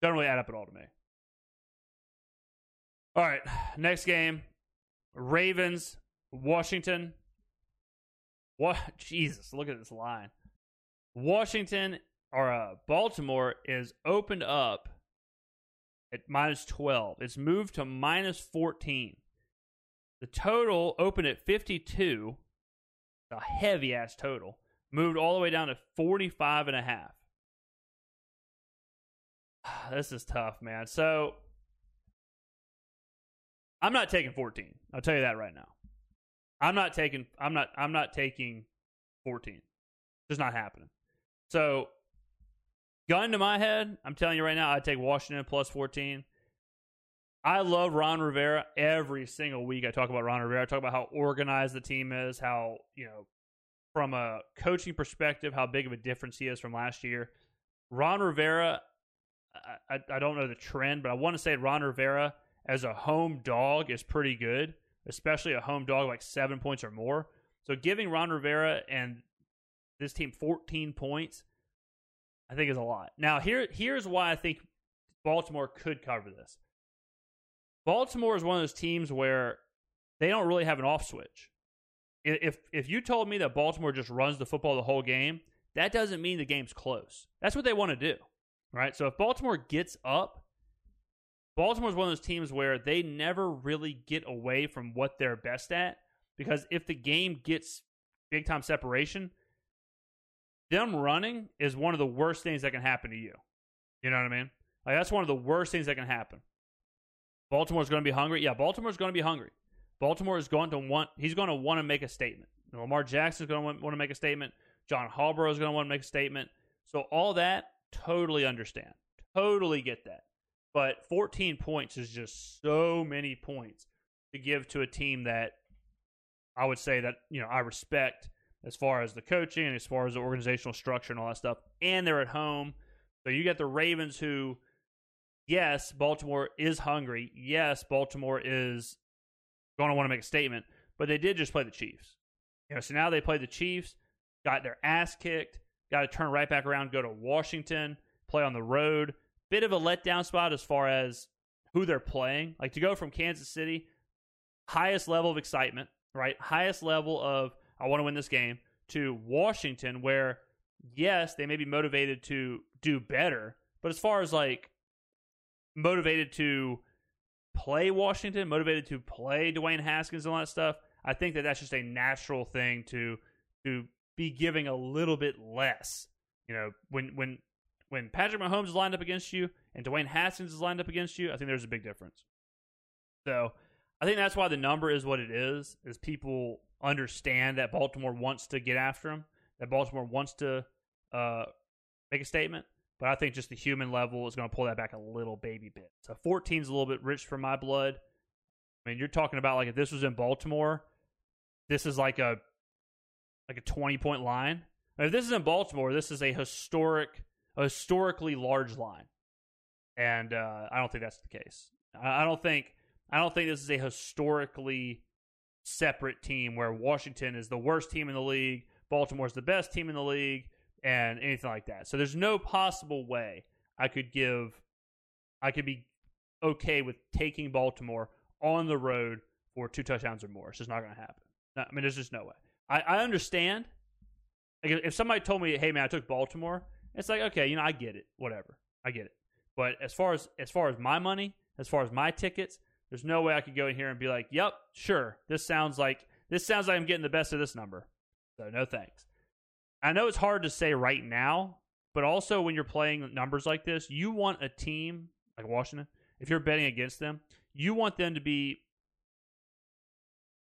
Doesn't really add up at all to me. All right, next game Ravens, Washington. What? Jesus, look at this line. Washington or uh, Baltimore is opened up at minus 12. It's moved to minus 14. The total opened at 52, a heavy ass total, moved all the way down to 45 and a half. This is tough, man. So I'm not taking 14. I'll tell you that right now. I'm not taking I'm not I'm not taking 14. Just not happening. So gun to my head, I'm telling you right now, I'd take Washington plus 14. I love Ron Rivera every single week. I talk about Ron Rivera. I talk about how organized the team is, how, you know, from a coaching perspective, how big of a difference he is from last year. Ron Rivera, I, I, I don't know the trend, but I want to say Ron Rivera as a home dog is pretty good, especially a home dog like seven points or more. So giving Ron Rivera and this team 14 points, I think is a lot. Now here here's why I think Baltimore could cover this. Baltimore is one of those teams where they don't really have an off switch. If if you told me that Baltimore just runs the football the whole game, that doesn't mean the game's close. That's what they want to do, right? So if Baltimore gets up, Baltimore's one of those teams where they never really get away from what they're best at because if the game gets big time separation, them running is one of the worst things that can happen to you. You know what I mean? Like that's one of the worst things that can happen. Baltimore's going to be hungry. Yeah, Baltimore's going to be hungry. Baltimore is going to want. He's going to want to make a statement. Lamar Jackson is going to want, to make a statement. John Harbaugh is going to want to make a statement. So all that, totally understand. Totally get that. But 14 points is just so many points to give to a team that I would say that you know I respect as far as the coaching and as far as the organizational structure and all that stuff. And they're at home. So you got the Ravens who, yes, Baltimore is hungry. Yes, Baltimore is going to want to make a statement, but they did just play the Chiefs. You know, so now they play the Chiefs, got their ass kicked, got to turn right back around, go to Washington, play on the road. Bit of a letdown spot as far as who they're playing. Like to go from Kansas City, highest level of excitement, right? Highest level of I want to win this game, to Washington, where, yes, they may be motivated to do better, but as far as like motivated to play Washington, motivated to play Dwayne Haskins and all that stuff, I think that that's just a natural thing to to be giving a little bit less. You know, when when when Patrick Mahomes is lined up against you and Dwayne Haskins is lined up against you, I think there's a big difference. So I think that's why the number is what it is. Is people understand that Baltimore wants to get after him, that Baltimore wants to uh, make a statement. But I think just the human level is going to pull that back a little baby bit. So 14 is a little bit rich for my blood. I mean, you're talking about like if this was in Baltimore, this is like a like a 20 point line. if this is in Baltimore, this is a historic, a historically large line, and uh, I don't think that's the case. I, I don't think I don't think this is a historically separate team where Washington is the worst team in the league, Baltimore is the best team in the league, and anything like that. So there's no possible way I could give, I could be okay with taking Baltimore on the road for two touchdowns or more. It's just not going to happen. I mean, there's just no way. I, I understand. Like if somebody told me, "Hey, man, I took Baltimore," it's like, okay, you know, I get it. Whatever, I get it. But as far as as far as my money, as far as my tickets, there's no way I could go in here and be like, "Yep, sure. This sounds like this sounds like I'm getting the best of this number." So no thanks. I know it's hard to say right now, but also when you're playing numbers like this, you want a team like Washington. If you're betting against them, you want them to be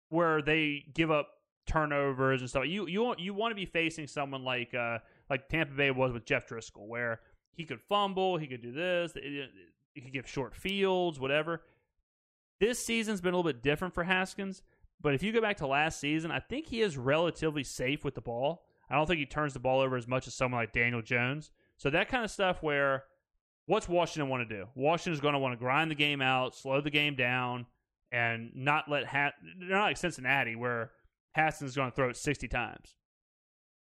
where they give up turnovers and stuff. You you want you want to be facing someone like uh like Tampa Bay was with Jeff Driskel, where he could fumble, he could do this, he could give short fields, whatever. This season's been a little bit different for Haskins, but if you go back to last season, I think he is relatively safe with the ball. I don't think he turns the ball over as much as someone like Daniel Jones. So that kind of stuff where what's Washington want to do? Washington's going to want to grind the game out, slow the game down, and not let Hat. They're not like Cincinnati where Haskins going to throw it 60 times.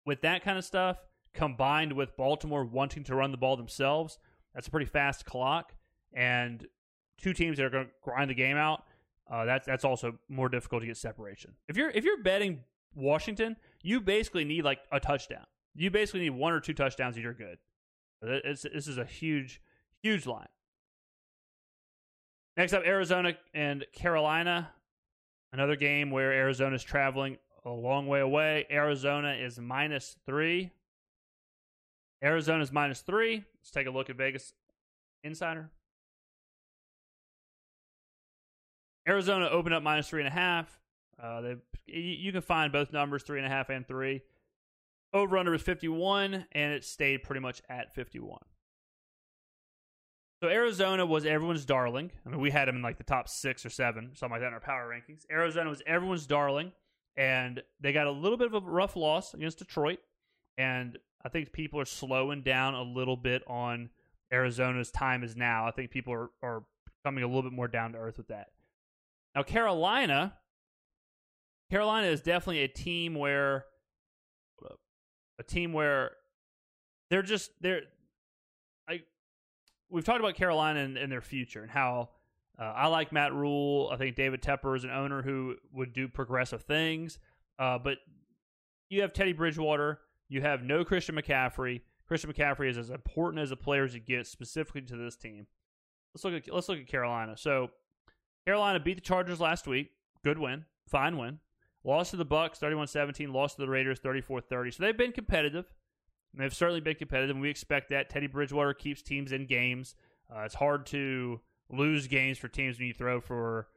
With that kind of stuff, combined with Baltimore wanting to run the ball themselves, that's a pretty fast clock. And two teams that are going to grind the game out, uh, that's that's also more difficult to get separation. If you're if you're betting Washington, you basically need like a touchdown. You basically need one or two touchdowns and you're good. It's, this is a huge, huge line. Next up, Arizona and Carolina. Another game where Arizona is traveling a long way away. Arizona is minus three. Arizona is minus three. Let's take a look at Vegas Insider. Arizona opened up minus three and a half. Uh, they you can find both numbers, three and a half and three. Over under was 51, and it stayed pretty much at 51. So Arizona was everyone's darling. I mean, we had them in like the top six or seven, something like that in our power rankings. Arizona was everyone's darling, and they got a little bit of a rough loss against Detroit. And I think people are slowing down a little bit on Arizona's time is now. I think people are, are coming a little bit more down to earth with that. Now, Carolina, Carolina is definitely a team where a team where they're just they're I we've talked about Carolina and, and their future and how uh, I like Matt Rhule. I think David Tepper is an owner who would do progressive things. Uh, but you have Teddy Bridgewater. You have no Christian McCaffrey. Christian McCaffrey is as important as a player as it gets, specifically to this team. Let's look at let's look at Carolina. So Carolina beat the Chargers last week. Good win. Fine win. Lost to the Bucks 31-17, lost to the Raiders 34-30. So they've been competitive. They've certainly been competitive, and we expect that. Teddy Bridgewater keeps teams in games. Uh, it's hard to lose games for teams when you throw for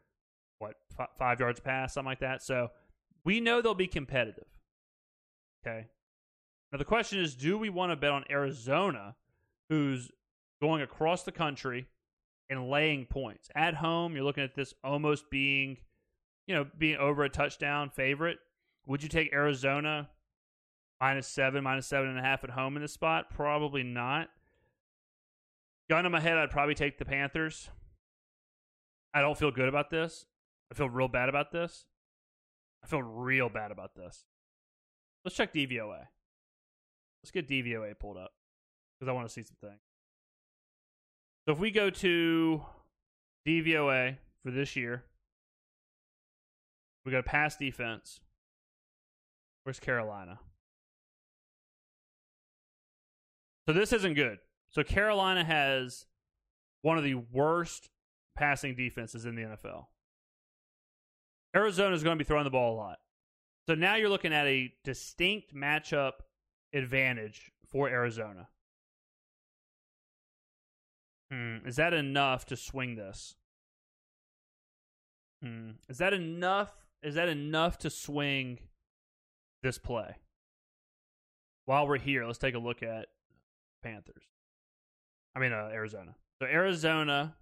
what f- five yards pass, something like that. So we know they'll be competitive. Okay. Now the question is, do we want to bet on Arizona, who's going across the country and laying points. At home, you're looking at this almost being, you know, being over a touchdown favorite. Would you take Arizona minus seven, minus seven and a half at home in this spot? Probably not. Gun in my head, I'd probably take the Panthers. I don't feel good about this. I feel real bad about this. I feel real bad about this. Let's check DVOA. Let's get DVOA pulled up because I want to see some things. So if we go to DVOA for this year, we go pass defense. Where's Carolina? So this isn't good. So Carolina has one of the worst passing defenses in the NFL. Arizona is going to be throwing the ball a lot. So now you're looking at a distinct matchup advantage for Arizona. Hmm. Is that enough to swing this? Hmm. Is that enough? Is that enough to swing this play? While we're here, let's take a look at Panthers. I mean, uh, Arizona. So Arizona.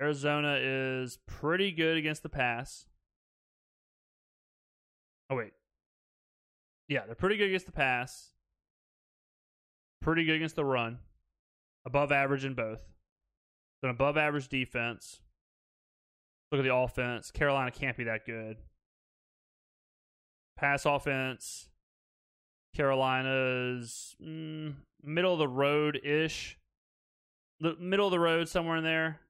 Arizona is pretty good against the pass. Oh wait. Yeah, they're pretty good against the pass pretty good against the run, above average in both. an above average defense. Look at the offense. Carolina can't be that good. Pass offense. Carolina's mm, middle of the road ish. The middle of the road somewhere in there.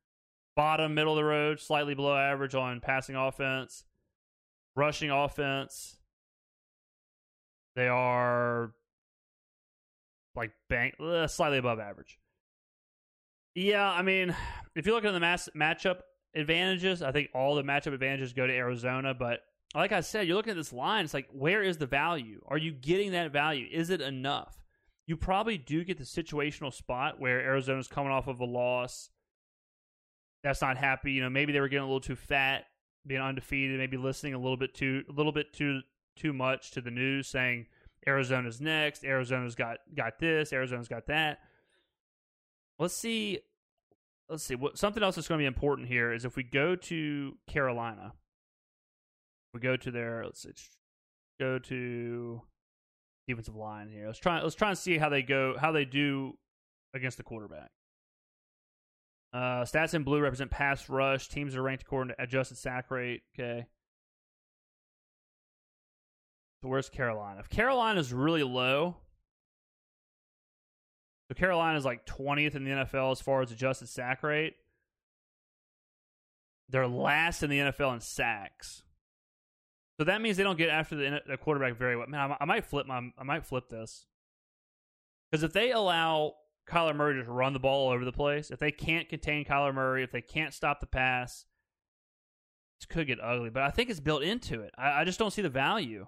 Bottom, middle of the road, slightly below average on passing offense. Rushing offense. They are like bank uh, slightly above average. Yeah, I mean, if you look at the mass matchup advantages, I think all the matchup advantages go to Arizona. But like I said, you're looking at this line. It's like, where is the value? Are you getting that value? Is it enough? You probably do get the situational spot where Arizona's coming off of a loss. That's not happy. You know, maybe they were getting a little too fat, being undefeated. Maybe listening a little bit too, a little bit too, too much to the news, saying Arizona's next. Arizona's got got this. Arizona's got that. Let's see. Let's see. What something else that's going to be important here is if we go to Carolina, we go to their. Let's see, go to defensive line here. Let's try. Let's try and see how they go. How they do against the quarterback. Uh, stats in blue represent pass rush. Teams are ranked according to adjusted sack rate. Okay. So where's Carolina? If Carolina's really low, So Carolina is like 20th in the NFL as far as adjusted sack rate. They're last in the NFL in sacks. So that means they don't get after the, the quarterback very well. Man, I, I might flip my I might flip this. Because if they allow Kyler Murray to just run the ball all over the place, if they can't contain Kyler Murray, if they can't stop the pass, this could get ugly. But I think it's built into it. I, I just don't see the value.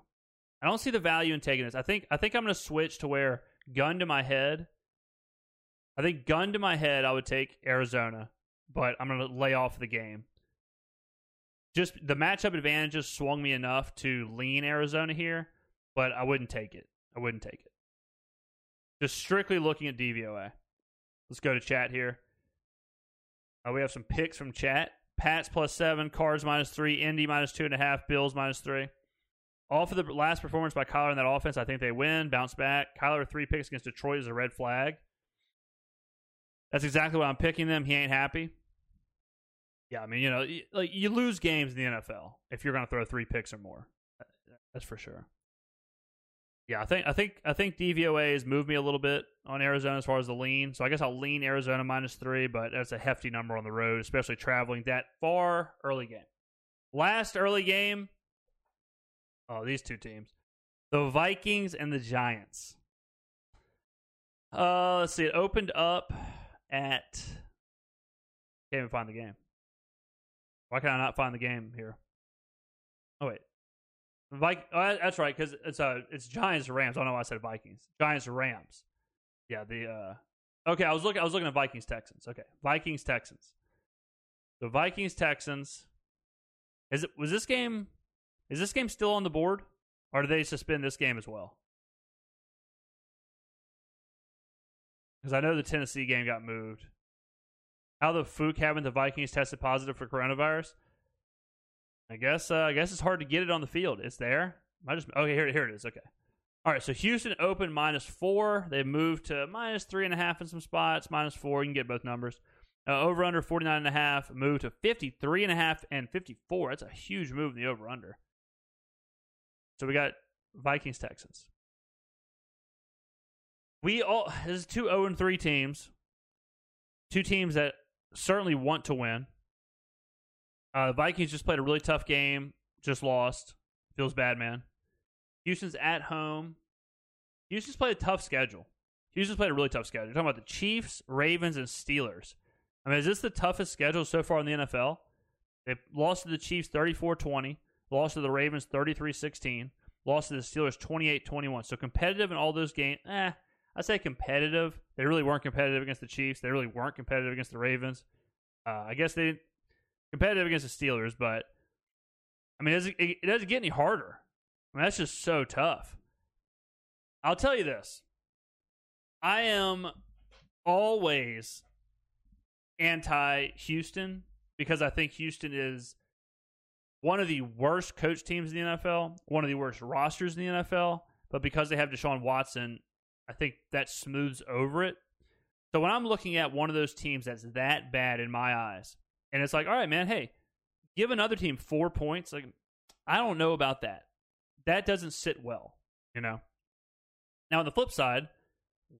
I don't see the value in taking this. I think I think I'm going to switch to where gun to my head. I think gun to my head, I would take Arizona, but I'm going to lay off the game. Just the matchup advantages swung me enough to lean Arizona here, but I wouldn't take it. I wouldn't take it. Just strictly looking at DVOA. Let's go to chat here. Uh, we have some picks from chat. Pats plus seven, Cards minus three, Indy minus two and a half, Bills minus three. All for the last performance by Kyler in that offense, I think they win, bounce back. Kyler three picks against Detroit is a red flag. That's exactly why I'm picking them. He ain't happy. Yeah, I mean, you know, like you lose games in the NFL if you're going to throw three picks or more. That's for sure. Yeah, I think I think I think DVOA has moved me a little bit on Arizona as far as the lean. So I guess I'll lean Arizona minus three, but that's a hefty number on the road, especially traveling that far early game. Last early game, Oh, these two teams. The Vikings and the Giants. Uh, let's see. It opened up at. Can't even find the game. Why can I not find the game here? Oh wait, Vik- oh, that's right because it's uh it's Giants Rams. I don't know why I said Vikings. Giants Rams. Yeah, the uh. Okay, I was looking. I was looking at Vikings Texans. Okay, Vikings Texans. The Vikings Texans. Is it was this game? Is this game still on the board, or do they suspend this game as well? Because I know the Tennessee game got moved. How the Fook having the Vikings tested positive for coronavirus? I guess uh, I guess it's hard to get it on the field. It's there. I just okay here here it is. Okay. All right, so Houston opened minus four. They moved to minus three and a half in some spots, minus four. You can get both numbers. Uh, over under 49 and a half, moved to 53 and a half and 54. That's a huge move in the over under. So we got Vikings Texans. We all this is two 0 and 3 teams. Two teams that certainly want to win. Uh, Vikings just played a really tough game, just lost. Feels bad, man. Houston's at home. Houston's played a tough schedule. Houston's played a really tough schedule. You're talking about the Chiefs, Ravens, and Steelers. I mean, is this the toughest schedule so far in the NFL? They lost to the Chiefs 34 20. Lost to the Ravens 33 16. Lost to the Steelers 28 21. So competitive in all those games. Eh, I say competitive. They really weren't competitive against the Chiefs. They really weren't competitive against the Ravens. Uh, I guess they competitive against the Steelers, but I mean, it doesn't, it doesn't get any harder. I mean, that's just so tough. I'll tell you this. I am always anti Houston because I think Houston is one of the worst coach teams in the NFL, one of the worst rosters in the NFL. But because they have Deshaun Watson, I think that smooths over it. So when I'm looking at one of those teams that's that bad in my eyes, and it's like, all right, man, hey, give another team four points. Like, I don't know about that. That doesn't sit well, you know. Now on the flip side,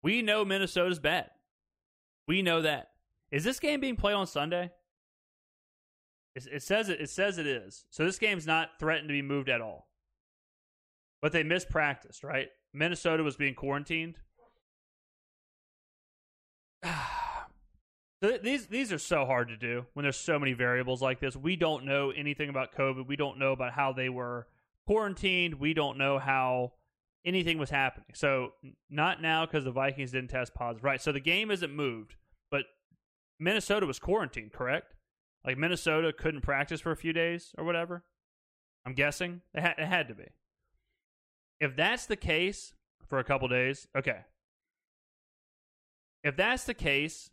we know Minnesota's bad. We know that. Is this game being played on Sunday? It, it says it. It says it is. So this game's not threatened to be moved at all. But they mispracticed, right? Minnesota was being quarantined. these these are so hard to do when there's so many variables like this. We don't know anything about COVID. We don't know about how they were quarantined. We don't know how anything was happening. So not now because the Vikings didn't test positive. Right. So the game isn't moved, but Minnesota was quarantined, correct? Like Minnesota couldn't practice for a few days or whatever. I'm guessing it, ha- it had to be. If that's the case for a couple days, okay. If that's the case,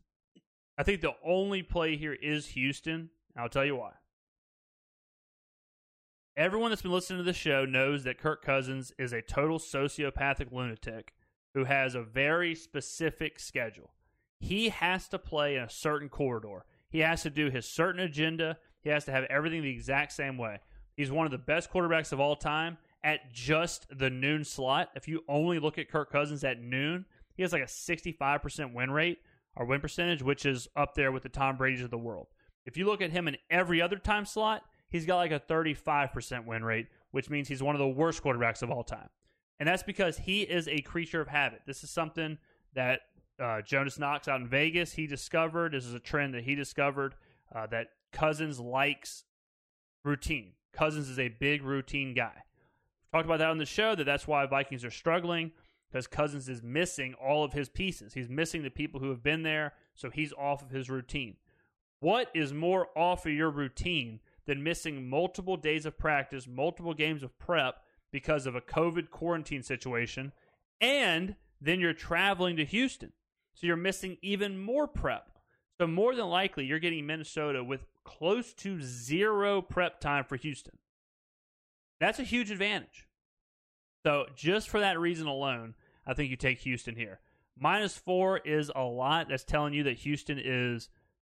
I think the only play here is Houston. I'll tell you why. Everyone that's been listening to the show knows that Kirk Cousins is a total sociopathic lunatic who has a very specific schedule. He has to play in a certain corridor. He has to do his certain agenda. He has to have everything the exact same way. He's one of the best quarterbacks of all time at just the noon slot. If you only look at Kirk Cousins at noon, he has like a 65% win rate or win percentage, which is up there with the Tom Brady's of the world. If you look at him in every other time slot, he's got like a 35% win rate, which means he's one of the worst quarterbacks of all time. And that's because he is a creature of habit. This is something that uh, Jonas Knox out in Vegas he discovered. This is a trend that he discovered uh, that Cousins likes routine. Cousins is a big routine guy. We've talked about that on the show that that's why Vikings are struggling because Cousins is missing all of his pieces. He's missing the people who have been there, so he's off of his routine. What is more off of your routine than missing multiple days of practice, multiple games of prep because of a COVID quarantine situation, and then you're traveling to Houston? So you're missing even more prep. So more than likely, you're getting Minnesota with close to zero prep time for Houston. That's a huge advantage. So just for that reason alone, I think you take Houston here. Minus four is a lot. That's telling you that Houston is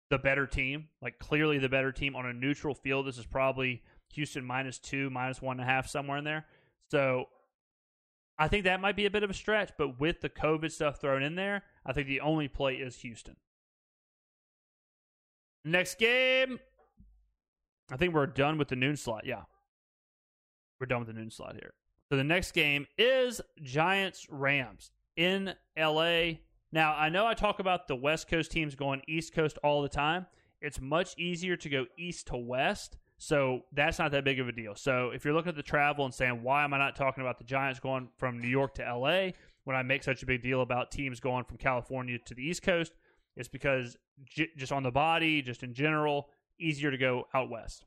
the better team, like clearly the better team on a neutral field. This is probably Houston minus two, minus one and a half, somewhere in there. So I think that might be a bit of a stretch, but with the COVID stuff thrown in there, I think the only play is Houston. Next game. I think we're done with the noon slot. Yeah. We're done with the noon slot here. So the next game is Giants Rams in LA. Now, I know I talk about the West Coast teams going East Coast all the time. It's much easier to go east to west. So that's not that big of a deal. So if you're looking at the travel and saying, why am I not talking about the Giants going from New York to LA when I make such a big deal about teams going from California to the East Coast? It's because j- just on the body, just in general, easier to go out west.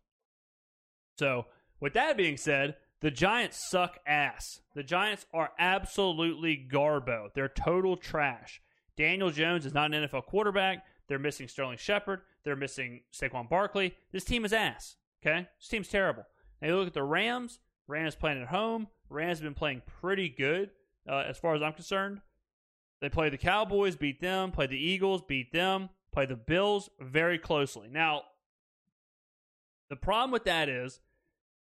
So with that being said, the Giants suck ass. The Giants are absolutely garbo. They're total trash. Daniel Jones is not an NFL quarterback. They're missing Sterling Shepard. They're missing Saquon Barkley. This team is ass. Okay? This team's terrible. Now you look at the Rams. Rams playing at home. Rams have been playing pretty good uh, as far as I'm concerned. They play the Cowboys, beat them. Play the Eagles, beat them. Play the Bills very closely. Now, the problem with that is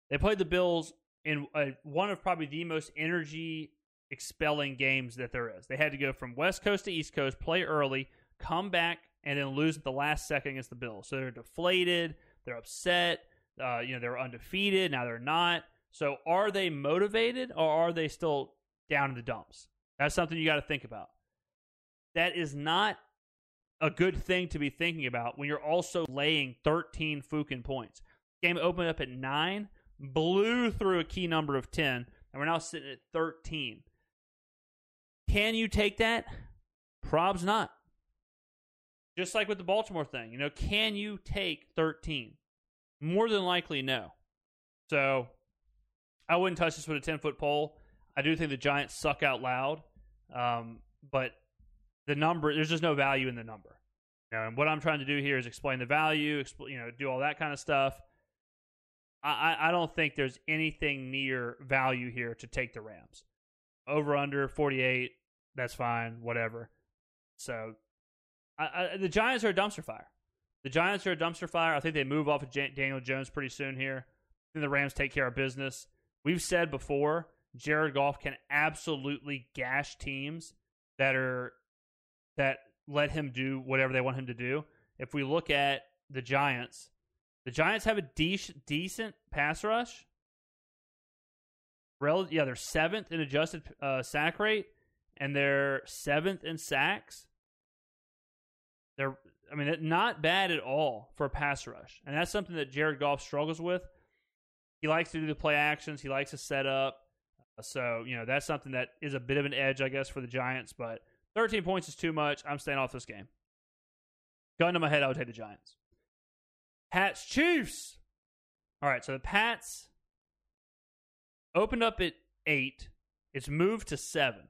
they played the Bills in a, one of probably the most energy expelling games that there is. They had to go from West Coast to East Coast, play early, come back, and then lose at the last second against the Bills. So they're deflated, they're upset. Uh, you know, they're undefeated now. They're not. So are they motivated or are they still down in the dumps? That's something you got to think about. That is not a good thing to be thinking about when you're also laying 13 fucking points. Game opened up at nine blew through a key number of 10, and we're now sitting at 13. Can you take that? Probs not. Just like with the Baltimore thing, you know, can you take 13? More than likely, no. So I wouldn't touch this with a 10 foot pole. I do think the Giants suck out loud, um, but the number, there's just no value in the number. You know, and what I'm trying to do here is explain the value, you know, do all that kind of stuff. I, I don't think there's anything near value here to take the Rams. Over under 48, that's fine, whatever. So I, I, the Giants are a dumpster fire. The Giants are a dumpster fire. I think they move off of Daniel Jones pretty soon here. I think the Rams take care of business. We've said before, Jared Goff can absolutely gash teams that are that let him do whatever they want him to do. If we look at the Giants, the Giants have a de- decent pass rush. Rel- yeah, they're seventh in adjusted uh, sack rate, and they're seventh in sacks. They're, I mean, not bad at all for a pass rush, and that's something that Jared Goff struggles with. He likes to do the play actions. He likes to set up. So you know that's something that is a bit of an edge, I guess, for the Giants. But 13 points is too much. I'm staying off this game. Gun to my head, I would take the Giants. Pats Chiefs. All right, so the Pats opened up at eight. It's moved to seven.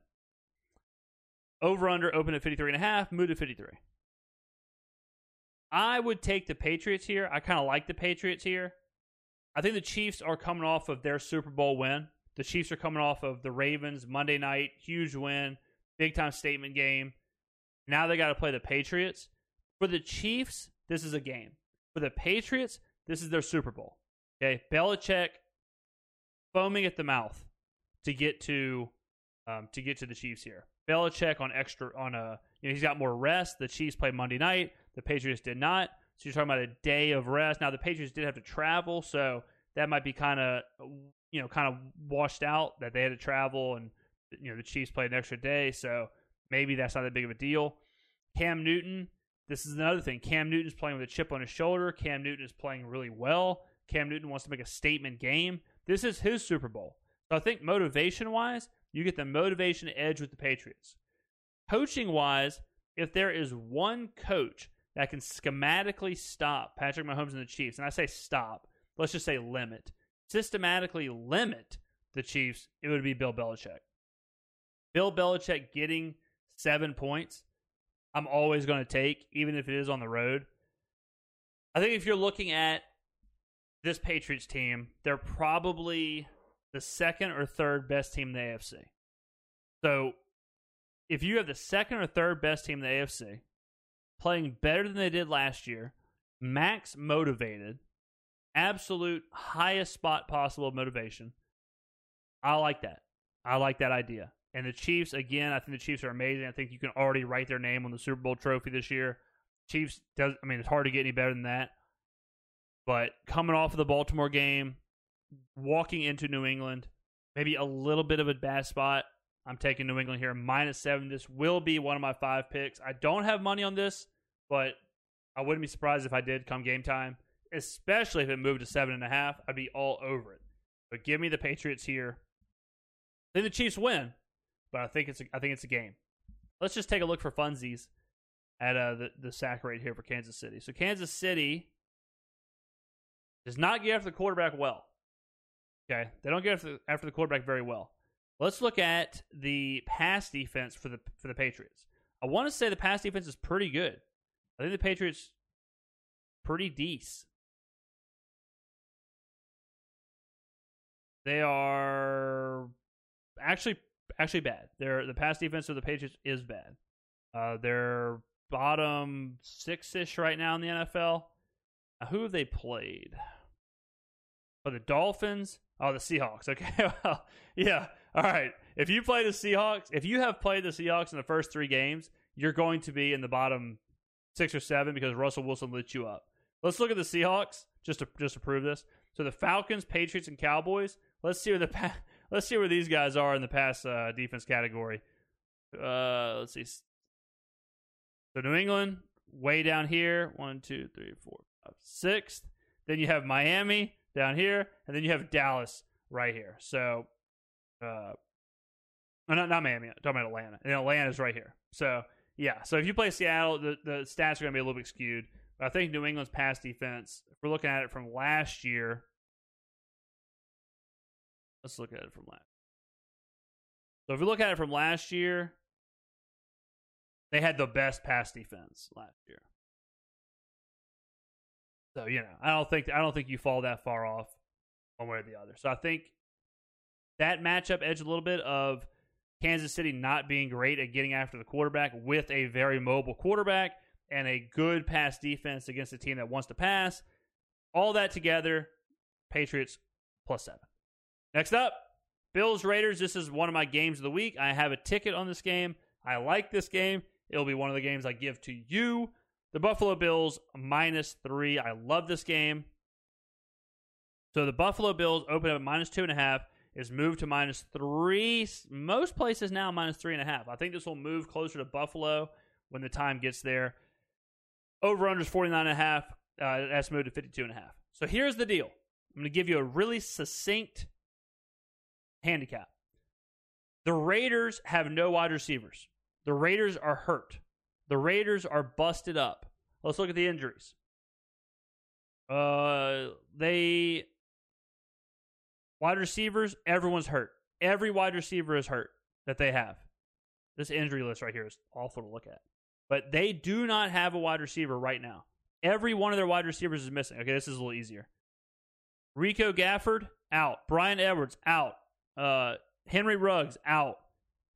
Over under opened at 53 and a half, moved to 53. I would take the Patriots here. I kind of like the Patriots here. I think the Chiefs are coming off of their Super Bowl win. The Chiefs are coming off of the Ravens Monday night, huge win, big time statement game. Now they got to play the Patriots. For the Chiefs, this is a game. For the Patriots, this is their Super Bowl. Okay, Belichick foaming at the mouth to get to um, to get to the Chiefs here. Belichick on extra on a you know he's got more rest. The Chiefs play Monday night. The Patriots did not. So you're talking about a day of rest. Now the Patriots did have to travel, so that might be kind of you know kind of washed out that they had to travel and you know the Chiefs played an extra day, so maybe that's not that big of a deal. Cam Newton, this is another thing. Cam Newton's playing with a chip on his shoulder. Cam Newton is playing really well. Cam Newton wants to make a statement game. This is his Super Bowl. So I think motivation wise, you get the motivation edge with the Patriots. Coaching wise, if there is one coach that can schematically stop Patrick Mahomes and the Chiefs, and I say stop, let's just say limit, systematically limit the Chiefs, it would be Bill Belichick. Bill Belichick getting seven points, I'm always going to take, even if it is on the road. I think if you're looking at this Patriots team, they're probably the second or third best team in the AFC. So if you have the second or third best team in the AFC, playing better than they did last year, max motivated, absolute highest spot possible of motivation, I like that. I like that idea. And the Chiefs, again, I think the Chiefs are amazing. I think you can already write their name on the Super Bowl trophy this year. Chiefs does I mean it's hard to get any better than that. But coming off of the Baltimore game, walking into New England, maybe a little bit of a bad spot. I'm taking New England here minus seven. This will be one of my five picks. I don't have money on this, but I wouldn't be surprised if I did come game time, especially if it moved to seven and a half. I'd be all over it. But give me the Patriots here. Then the Chiefs win but I think it's a, I think it's a game. Let's just take a look for funsies at uh, the the sack rate here for Kansas City. So Kansas City does not get after the quarterback well. Okay, they don't get after, after the quarterback very well. Let's look at the pass defense for the for the Patriots. I want to say the pass defense is pretty good. I think the Patriots pretty decent. They are actually actually bad. Their the pass defense of the Patriots is bad. Uh, they're bottom six ish right now in the NFL. Uh, who have they played? Oh, the Dolphins. Oh, the Seahawks. Okay, well, yeah. All right. If you play the Seahawks, if you have played the Seahawks in the first three games, you're going to be in the bottom six or seven because Russell Wilson lit you up. Let's look at the Seahawks just to just to prove this. So the Falcons, Patriots, and Cowboys. Let's see where the let's see where these guys are in the pass uh, defense category. Uh, let's see. So New England way down here, one, two, three, four, five, sixth. Then you have Miami down here, and then you have Dallas right here. So, uh, not not Miami. I'm talking about Atlanta, and Atlanta's right here. So yeah. So if you play Seattle, the the stats are going to be a little bit skewed. But I think New England's pass defense, if we're looking at it from last year, Let's look at it from last. So if you look at it from last year, they had the best pass defense last year. So you know, I don't think I don't think you fall that far off one way or the other. So I think that matchup edge a little bit of Kansas City not being great at getting after the quarterback with a very mobile quarterback and a good pass defense against a team that wants to pass. All that together, Patriots plus seven. Next up, Bills Raiders. This is one of my games of the week. I have a ticket on this game. I like this game. It'll be one of the games I give to you. The Buffalo Bills minus three. I love this game. So the Buffalo Bills open up at minus two and a half. Is moved to minus three. Most places now minus three and a half. I think this will move closer to Buffalo when the time gets there. Over under is 49 and a half. Uh, that's moved to 52 and a half. So here's the deal. I'm going to give you a really succinct handicap. The Raiders have no wide receivers. The Raiders are hurt. The Raiders are busted up. Let's look at the injuries. Uh, they wide receivers. Everyone's hurt. Every wide receiver is hurt that they have. This injury list right here is awful to look at. But they do not have a wide receiver right now. Every one of their wide receivers is missing. Okay, this is a little easier. Rico Gafford out. Bryan Edwards out. Uh, Henry Ruggs out.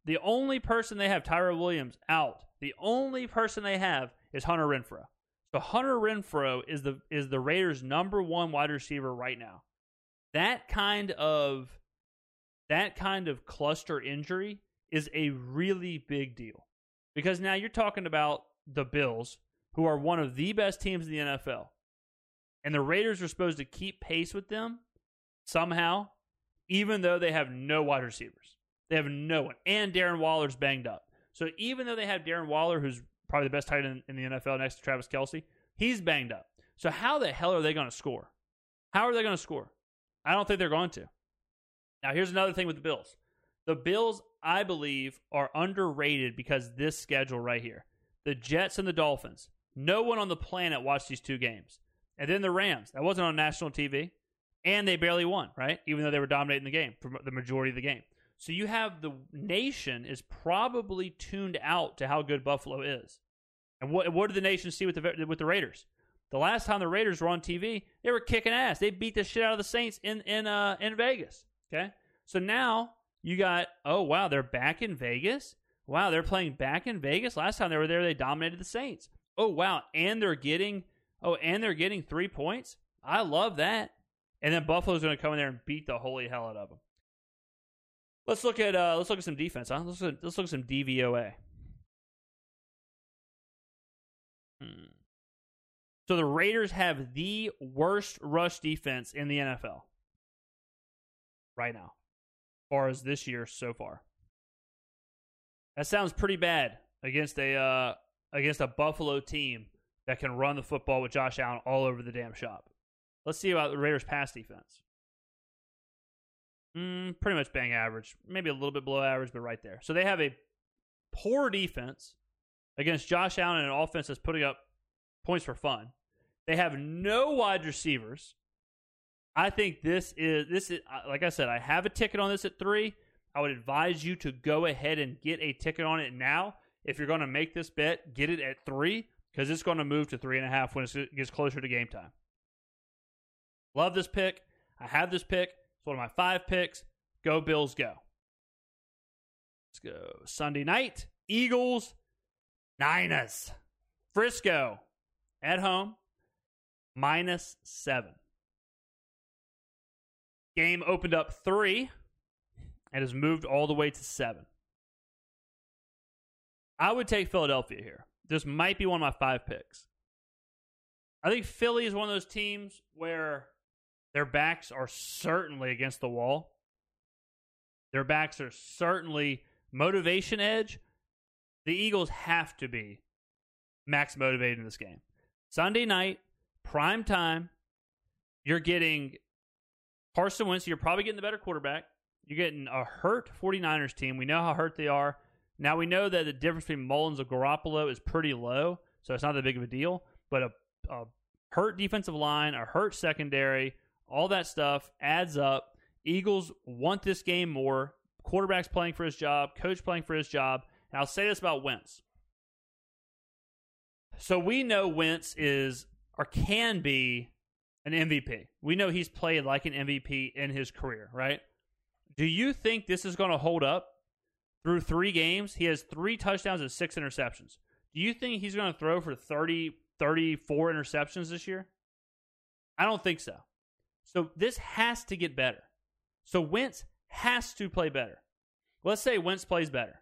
The only person they have, Tyrell Williams, out. The only person they have is Hunter Renfrow. So Hunter Renfrow is the is the Raiders' number one wide receiver right now. That kind of that kind of cluster injury is a really big deal because now you're talking about the Bills, who are one of the best teams in the NFL, and the Raiders are supposed to keep pace with them somehow, even though they have no wide receivers. They have no one, and Darren Waller's banged up. So even though they have Darren Waller, who's probably the best tight end in the NFL next to Travis Kelce, he's banged up. So how the hell are they going to score? How are they going to score? I don't think they're going to. Now, here's another thing with the Bills. The Bills, I believe, are underrated because this schedule right here. The Jets and the Dolphins. No one on the planet watched these two games. And then the Rams. That wasn't on national TV. And they barely won, right? Even though they were dominating the game for the majority of the game. So you have the nation is probably tuned out to how good Buffalo is. And what what did the nation see with the with the Raiders? The last time the Raiders were on TV, they were kicking ass. They beat the shit out of the Saints in in uh, in Vegas. Okay, so now you got oh wow they're back in Vegas. Wow, they're playing back in Vegas. Last time they were there, they dominated the Saints. Oh wow, and they're getting oh and they're getting three points. I love that. And then Buffalo's going to come in there and beat the holy hell out of them. Let's look at uh, let's look at some defense, huh? Let's look at, let's look at some DVOA. Hmm. So the Raiders have the worst rush defense in the NFL right now, as far as this year so far. That sounds pretty bad against a uh, against a Buffalo team that can run the football with Josh Allen all over the damn shop. Let's see about the Raiders' pass defense. Mm, pretty much bang average, maybe a little bit below average, but right there. So they have a poor defense against Josh Allen and an offense that's putting up points for fun. They have no wide receivers. I think this is this is like I said. I have a ticket on this at three. I would advise you to go ahead and get a ticket on it now. If you're going to make this bet, get it at three because it's going to move to three and a half when it gets closer to game time. Love this pick. I have this pick. It's one of my five picks. Go Bills, go. Let's go. Sunday night, Eagles, Niners. Frisco at home, minus seven. Game opened up three and has moved all the way to seven. I would take Philadelphia here. This might be one of my five picks. I think Philly is one of those teams where their backs are certainly against the wall. Their backs are certainly motivation edge. The Eagles have to be max motivated in this game. Sunday night, prime time, you're getting Carson Wentz. You're probably getting the better quarterback. You're getting a hurt 49ers team. We know how hurt they are. Now we know that the difference between Mullens and Garoppolo is pretty low, so it's not that big of a deal. But a, a hurt defensive line, a hurt secondary, all that stuff adds up. Eagles want this game more. Quarterback's playing for his job, coach playing for his job. And I'll say this about Wentz. So we know Wentz is or can be an MVP. We know he's played like an MVP in his career, right? Do you think this is going to hold up through three games? He has three touchdowns and six interceptions. Do you think he's going to throw for 30, 34 interceptions this year? I don't think so. So this has to get better. So Wentz has to play better. Let's say Wentz plays better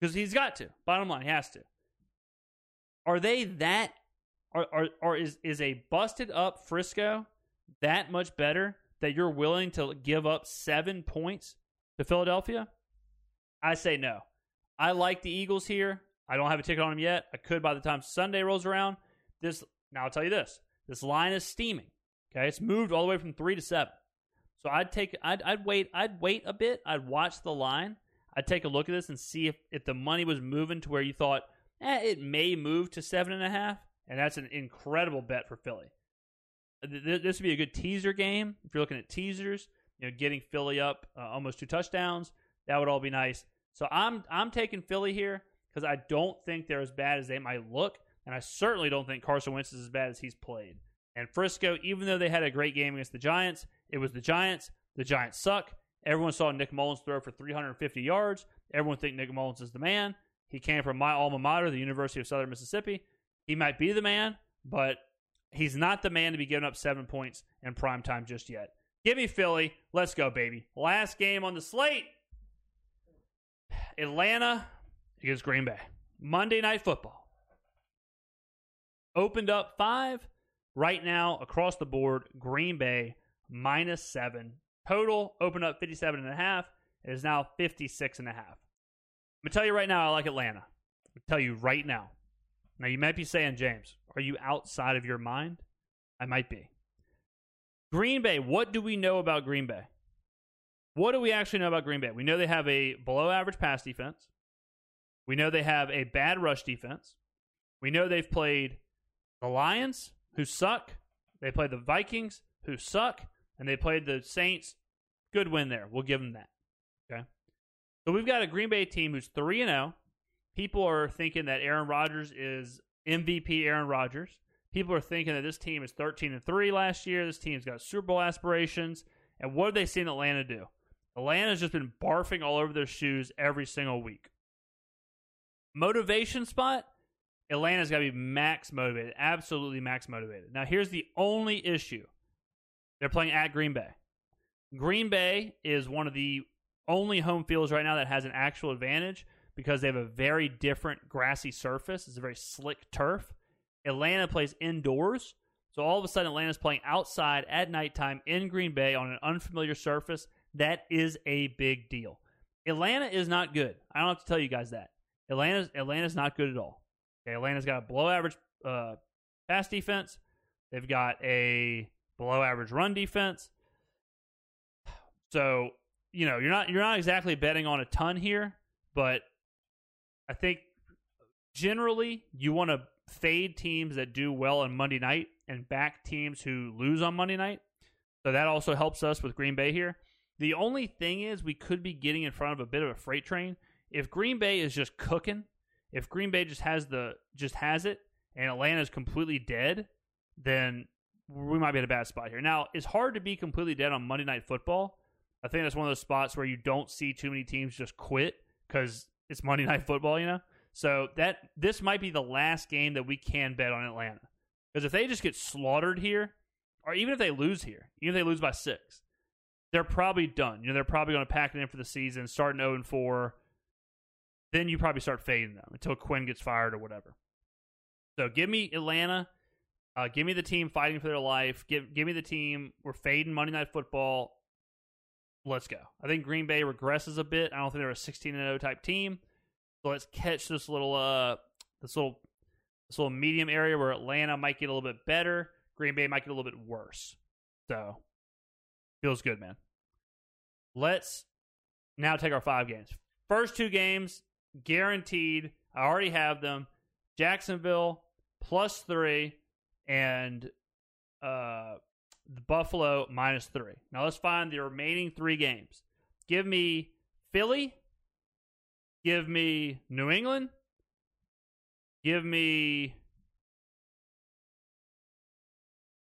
because he's got to. Bottom line, he has to. Are they that? Or, or, or is is a busted up Frisco that much better that you're willing to give up seven points to Philadelphia? I say no. I like the Eagles here. I don't have a ticket on them yet. I could by the time Sunday rolls around. This now I'll tell you this: this line is steaming. Okay, it's moved all the way from three to seven. So I'd take, I'd, I'd wait, I'd wait a bit. I'd watch the line. I'd take a look at this and see if, if the money was moving to where you thought, eh, it may move to seven and a half, and that's an incredible bet for Philly. This would be a good teaser game if you're looking at teasers. You know, getting Philly up uh, almost two touchdowns. That would all be nice. So I'm I'm taking Philly here because I don't think they're as bad as they might look, and I certainly don't think Carson Wentz is as bad as he's played. And Frisco, even though they had a great game against the Giants, it was the Giants. The Giants suck. Everyone saw Nick Mullens throw for 350 yards. Everyone think Nick Mullens is the man. He came from my alma mater, the University of Southern Mississippi. He might be the man, but he's not the man to be giving up seven points in prime time just yet. Give me Philly. Let's go, baby. Last game on the slate. Atlanta against Green Bay. Monday Night Football. Opened up five. Right now, across the board, Green Bay minus seven. Total opened up 57 and a half. It is now 56 and a half. I'm going to tell you right now, I like Atlanta. I'll tell you right now. Now, you might be saying, James, are you outside of your mind? I might be. Green Bay, what do we know about Green Bay? What do we actually know about Green Bay? We know they have a below average pass defense. We know they have a bad rush defense. We know they've played the Lions, who suck. They played the Vikings, who suck. And they played the Saints. Good win there. We'll give them that. Okay. So we've got a Green Bay team who's 3 and 0. People are thinking that Aaron Rodgers is MVP Aaron Rodgers. People are thinking that this team is 13 and 3 last year. This team's got Super Bowl aspirations. And what have they seen Atlanta do? Atlanta's just been barfing all over their shoes every single week. Motivation spot, Atlanta's got to be max motivated, absolutely max motivated. Now, here's the only issue they're playing at Green Bay. Green Bay is one of the only home fields right now that has an actual advantage because they have a very different grassy surface. It's a very slick turf. Atlanta plays indoors. So all of a sudden, Atlanta's playing outside at nighttime in Green Bay on an unfamiliar surface. That is a big deal. Atlanta is not good. I don't have to tell you guys that. Atlanta's Atlanta's not good at all. Okay, Atlanta's got a below average uh, pass defense. They've got a below average run defense. So you know you're not you're not exactly betting on a ton here, but I think generally you want to fade teams that do well on Monday night and back teams who lose on Monday night. So that also helps us with Green Bay here. The only thing is we could be getting in front of a bit of a freight train. If Green Bay is just cooking, if Green Bay just has the just has it and Atlanta is completely dead, then we might be in a bad spot here. Now, it's hard to be completely dead on Monday Night Football. I think that's one of those spots where you don't see too many teams just quit because it's Monday Night Football, you know. So that this might be the last game that we can bet on Atlanta because if they just get slaughtered here, or even if they lose here, even if they lose by six, they're probably done. You know, they're probably going to pack it in for the season, starting zero oh and four. Then you probably start fading them until Quinn gets fired or whatever. So give me Atlanta. Uh, give me the team fighting for their life. Give give me the team. We're fading Monday Night Football. Let's go. I think Green Bay regresses a bit. I don't think they're a 16 and 0 type team. So let's catch this little uh this little this little medium area where Atlanta might get a little bit better. Green Bay might get a little bit worse. So feels good, man. Let's now take our five games. First two games guaranteed. I already have them. Jacksonville plus three and uh, Buffalo minus three. Now let's find the remaining three games. Give me Philly. Give me New England. Give me.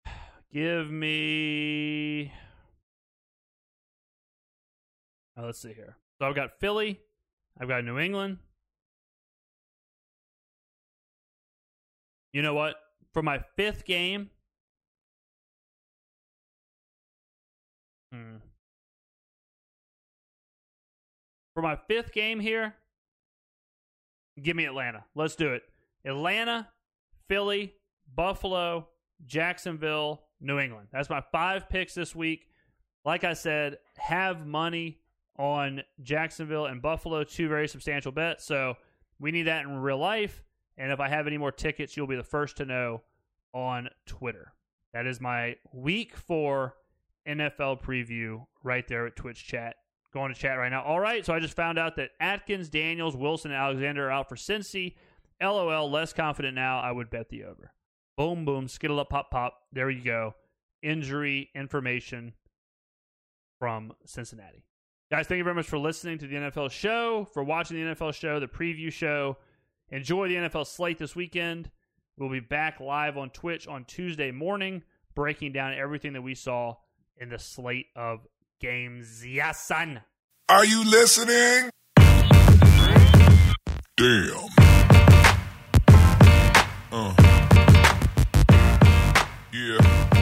Give me. Oh, let's see here. So I've got Philly. I've got New England. You know what? For my fifth game, hmm. for my fifth game here, give me Atlanta. Let's do it. Atlanta, Philly, Buffalo, Jacksonville, New England. That's my five picks this week. Like I said, have money on Jacksonville and Buffalo, two very substantial bets. So we need that in real life. And if I have any more tickets, you'll be the first to know on Twitter. That is my week four NFL preview right there at Twitch chat. Going to chat right now. All right, so I just found out that Atkins, Daniels, Wilson, and Alexander are out for Cincy. LOL, less confident now. I would bet the over. Boom, boom, skittle up, pop, pop. There you go. Injury information from Cincinnati. Guys, thank you very much for listening to the NFL show, for watching the NFL show, the preview show. Enjoy the NFL slate this weekend. We'll be back live on Twitch on Tuesday morning, breaking down everything that we saw in the slate of games. Yes, son. Are you listening? Damn. Uh. Yeah.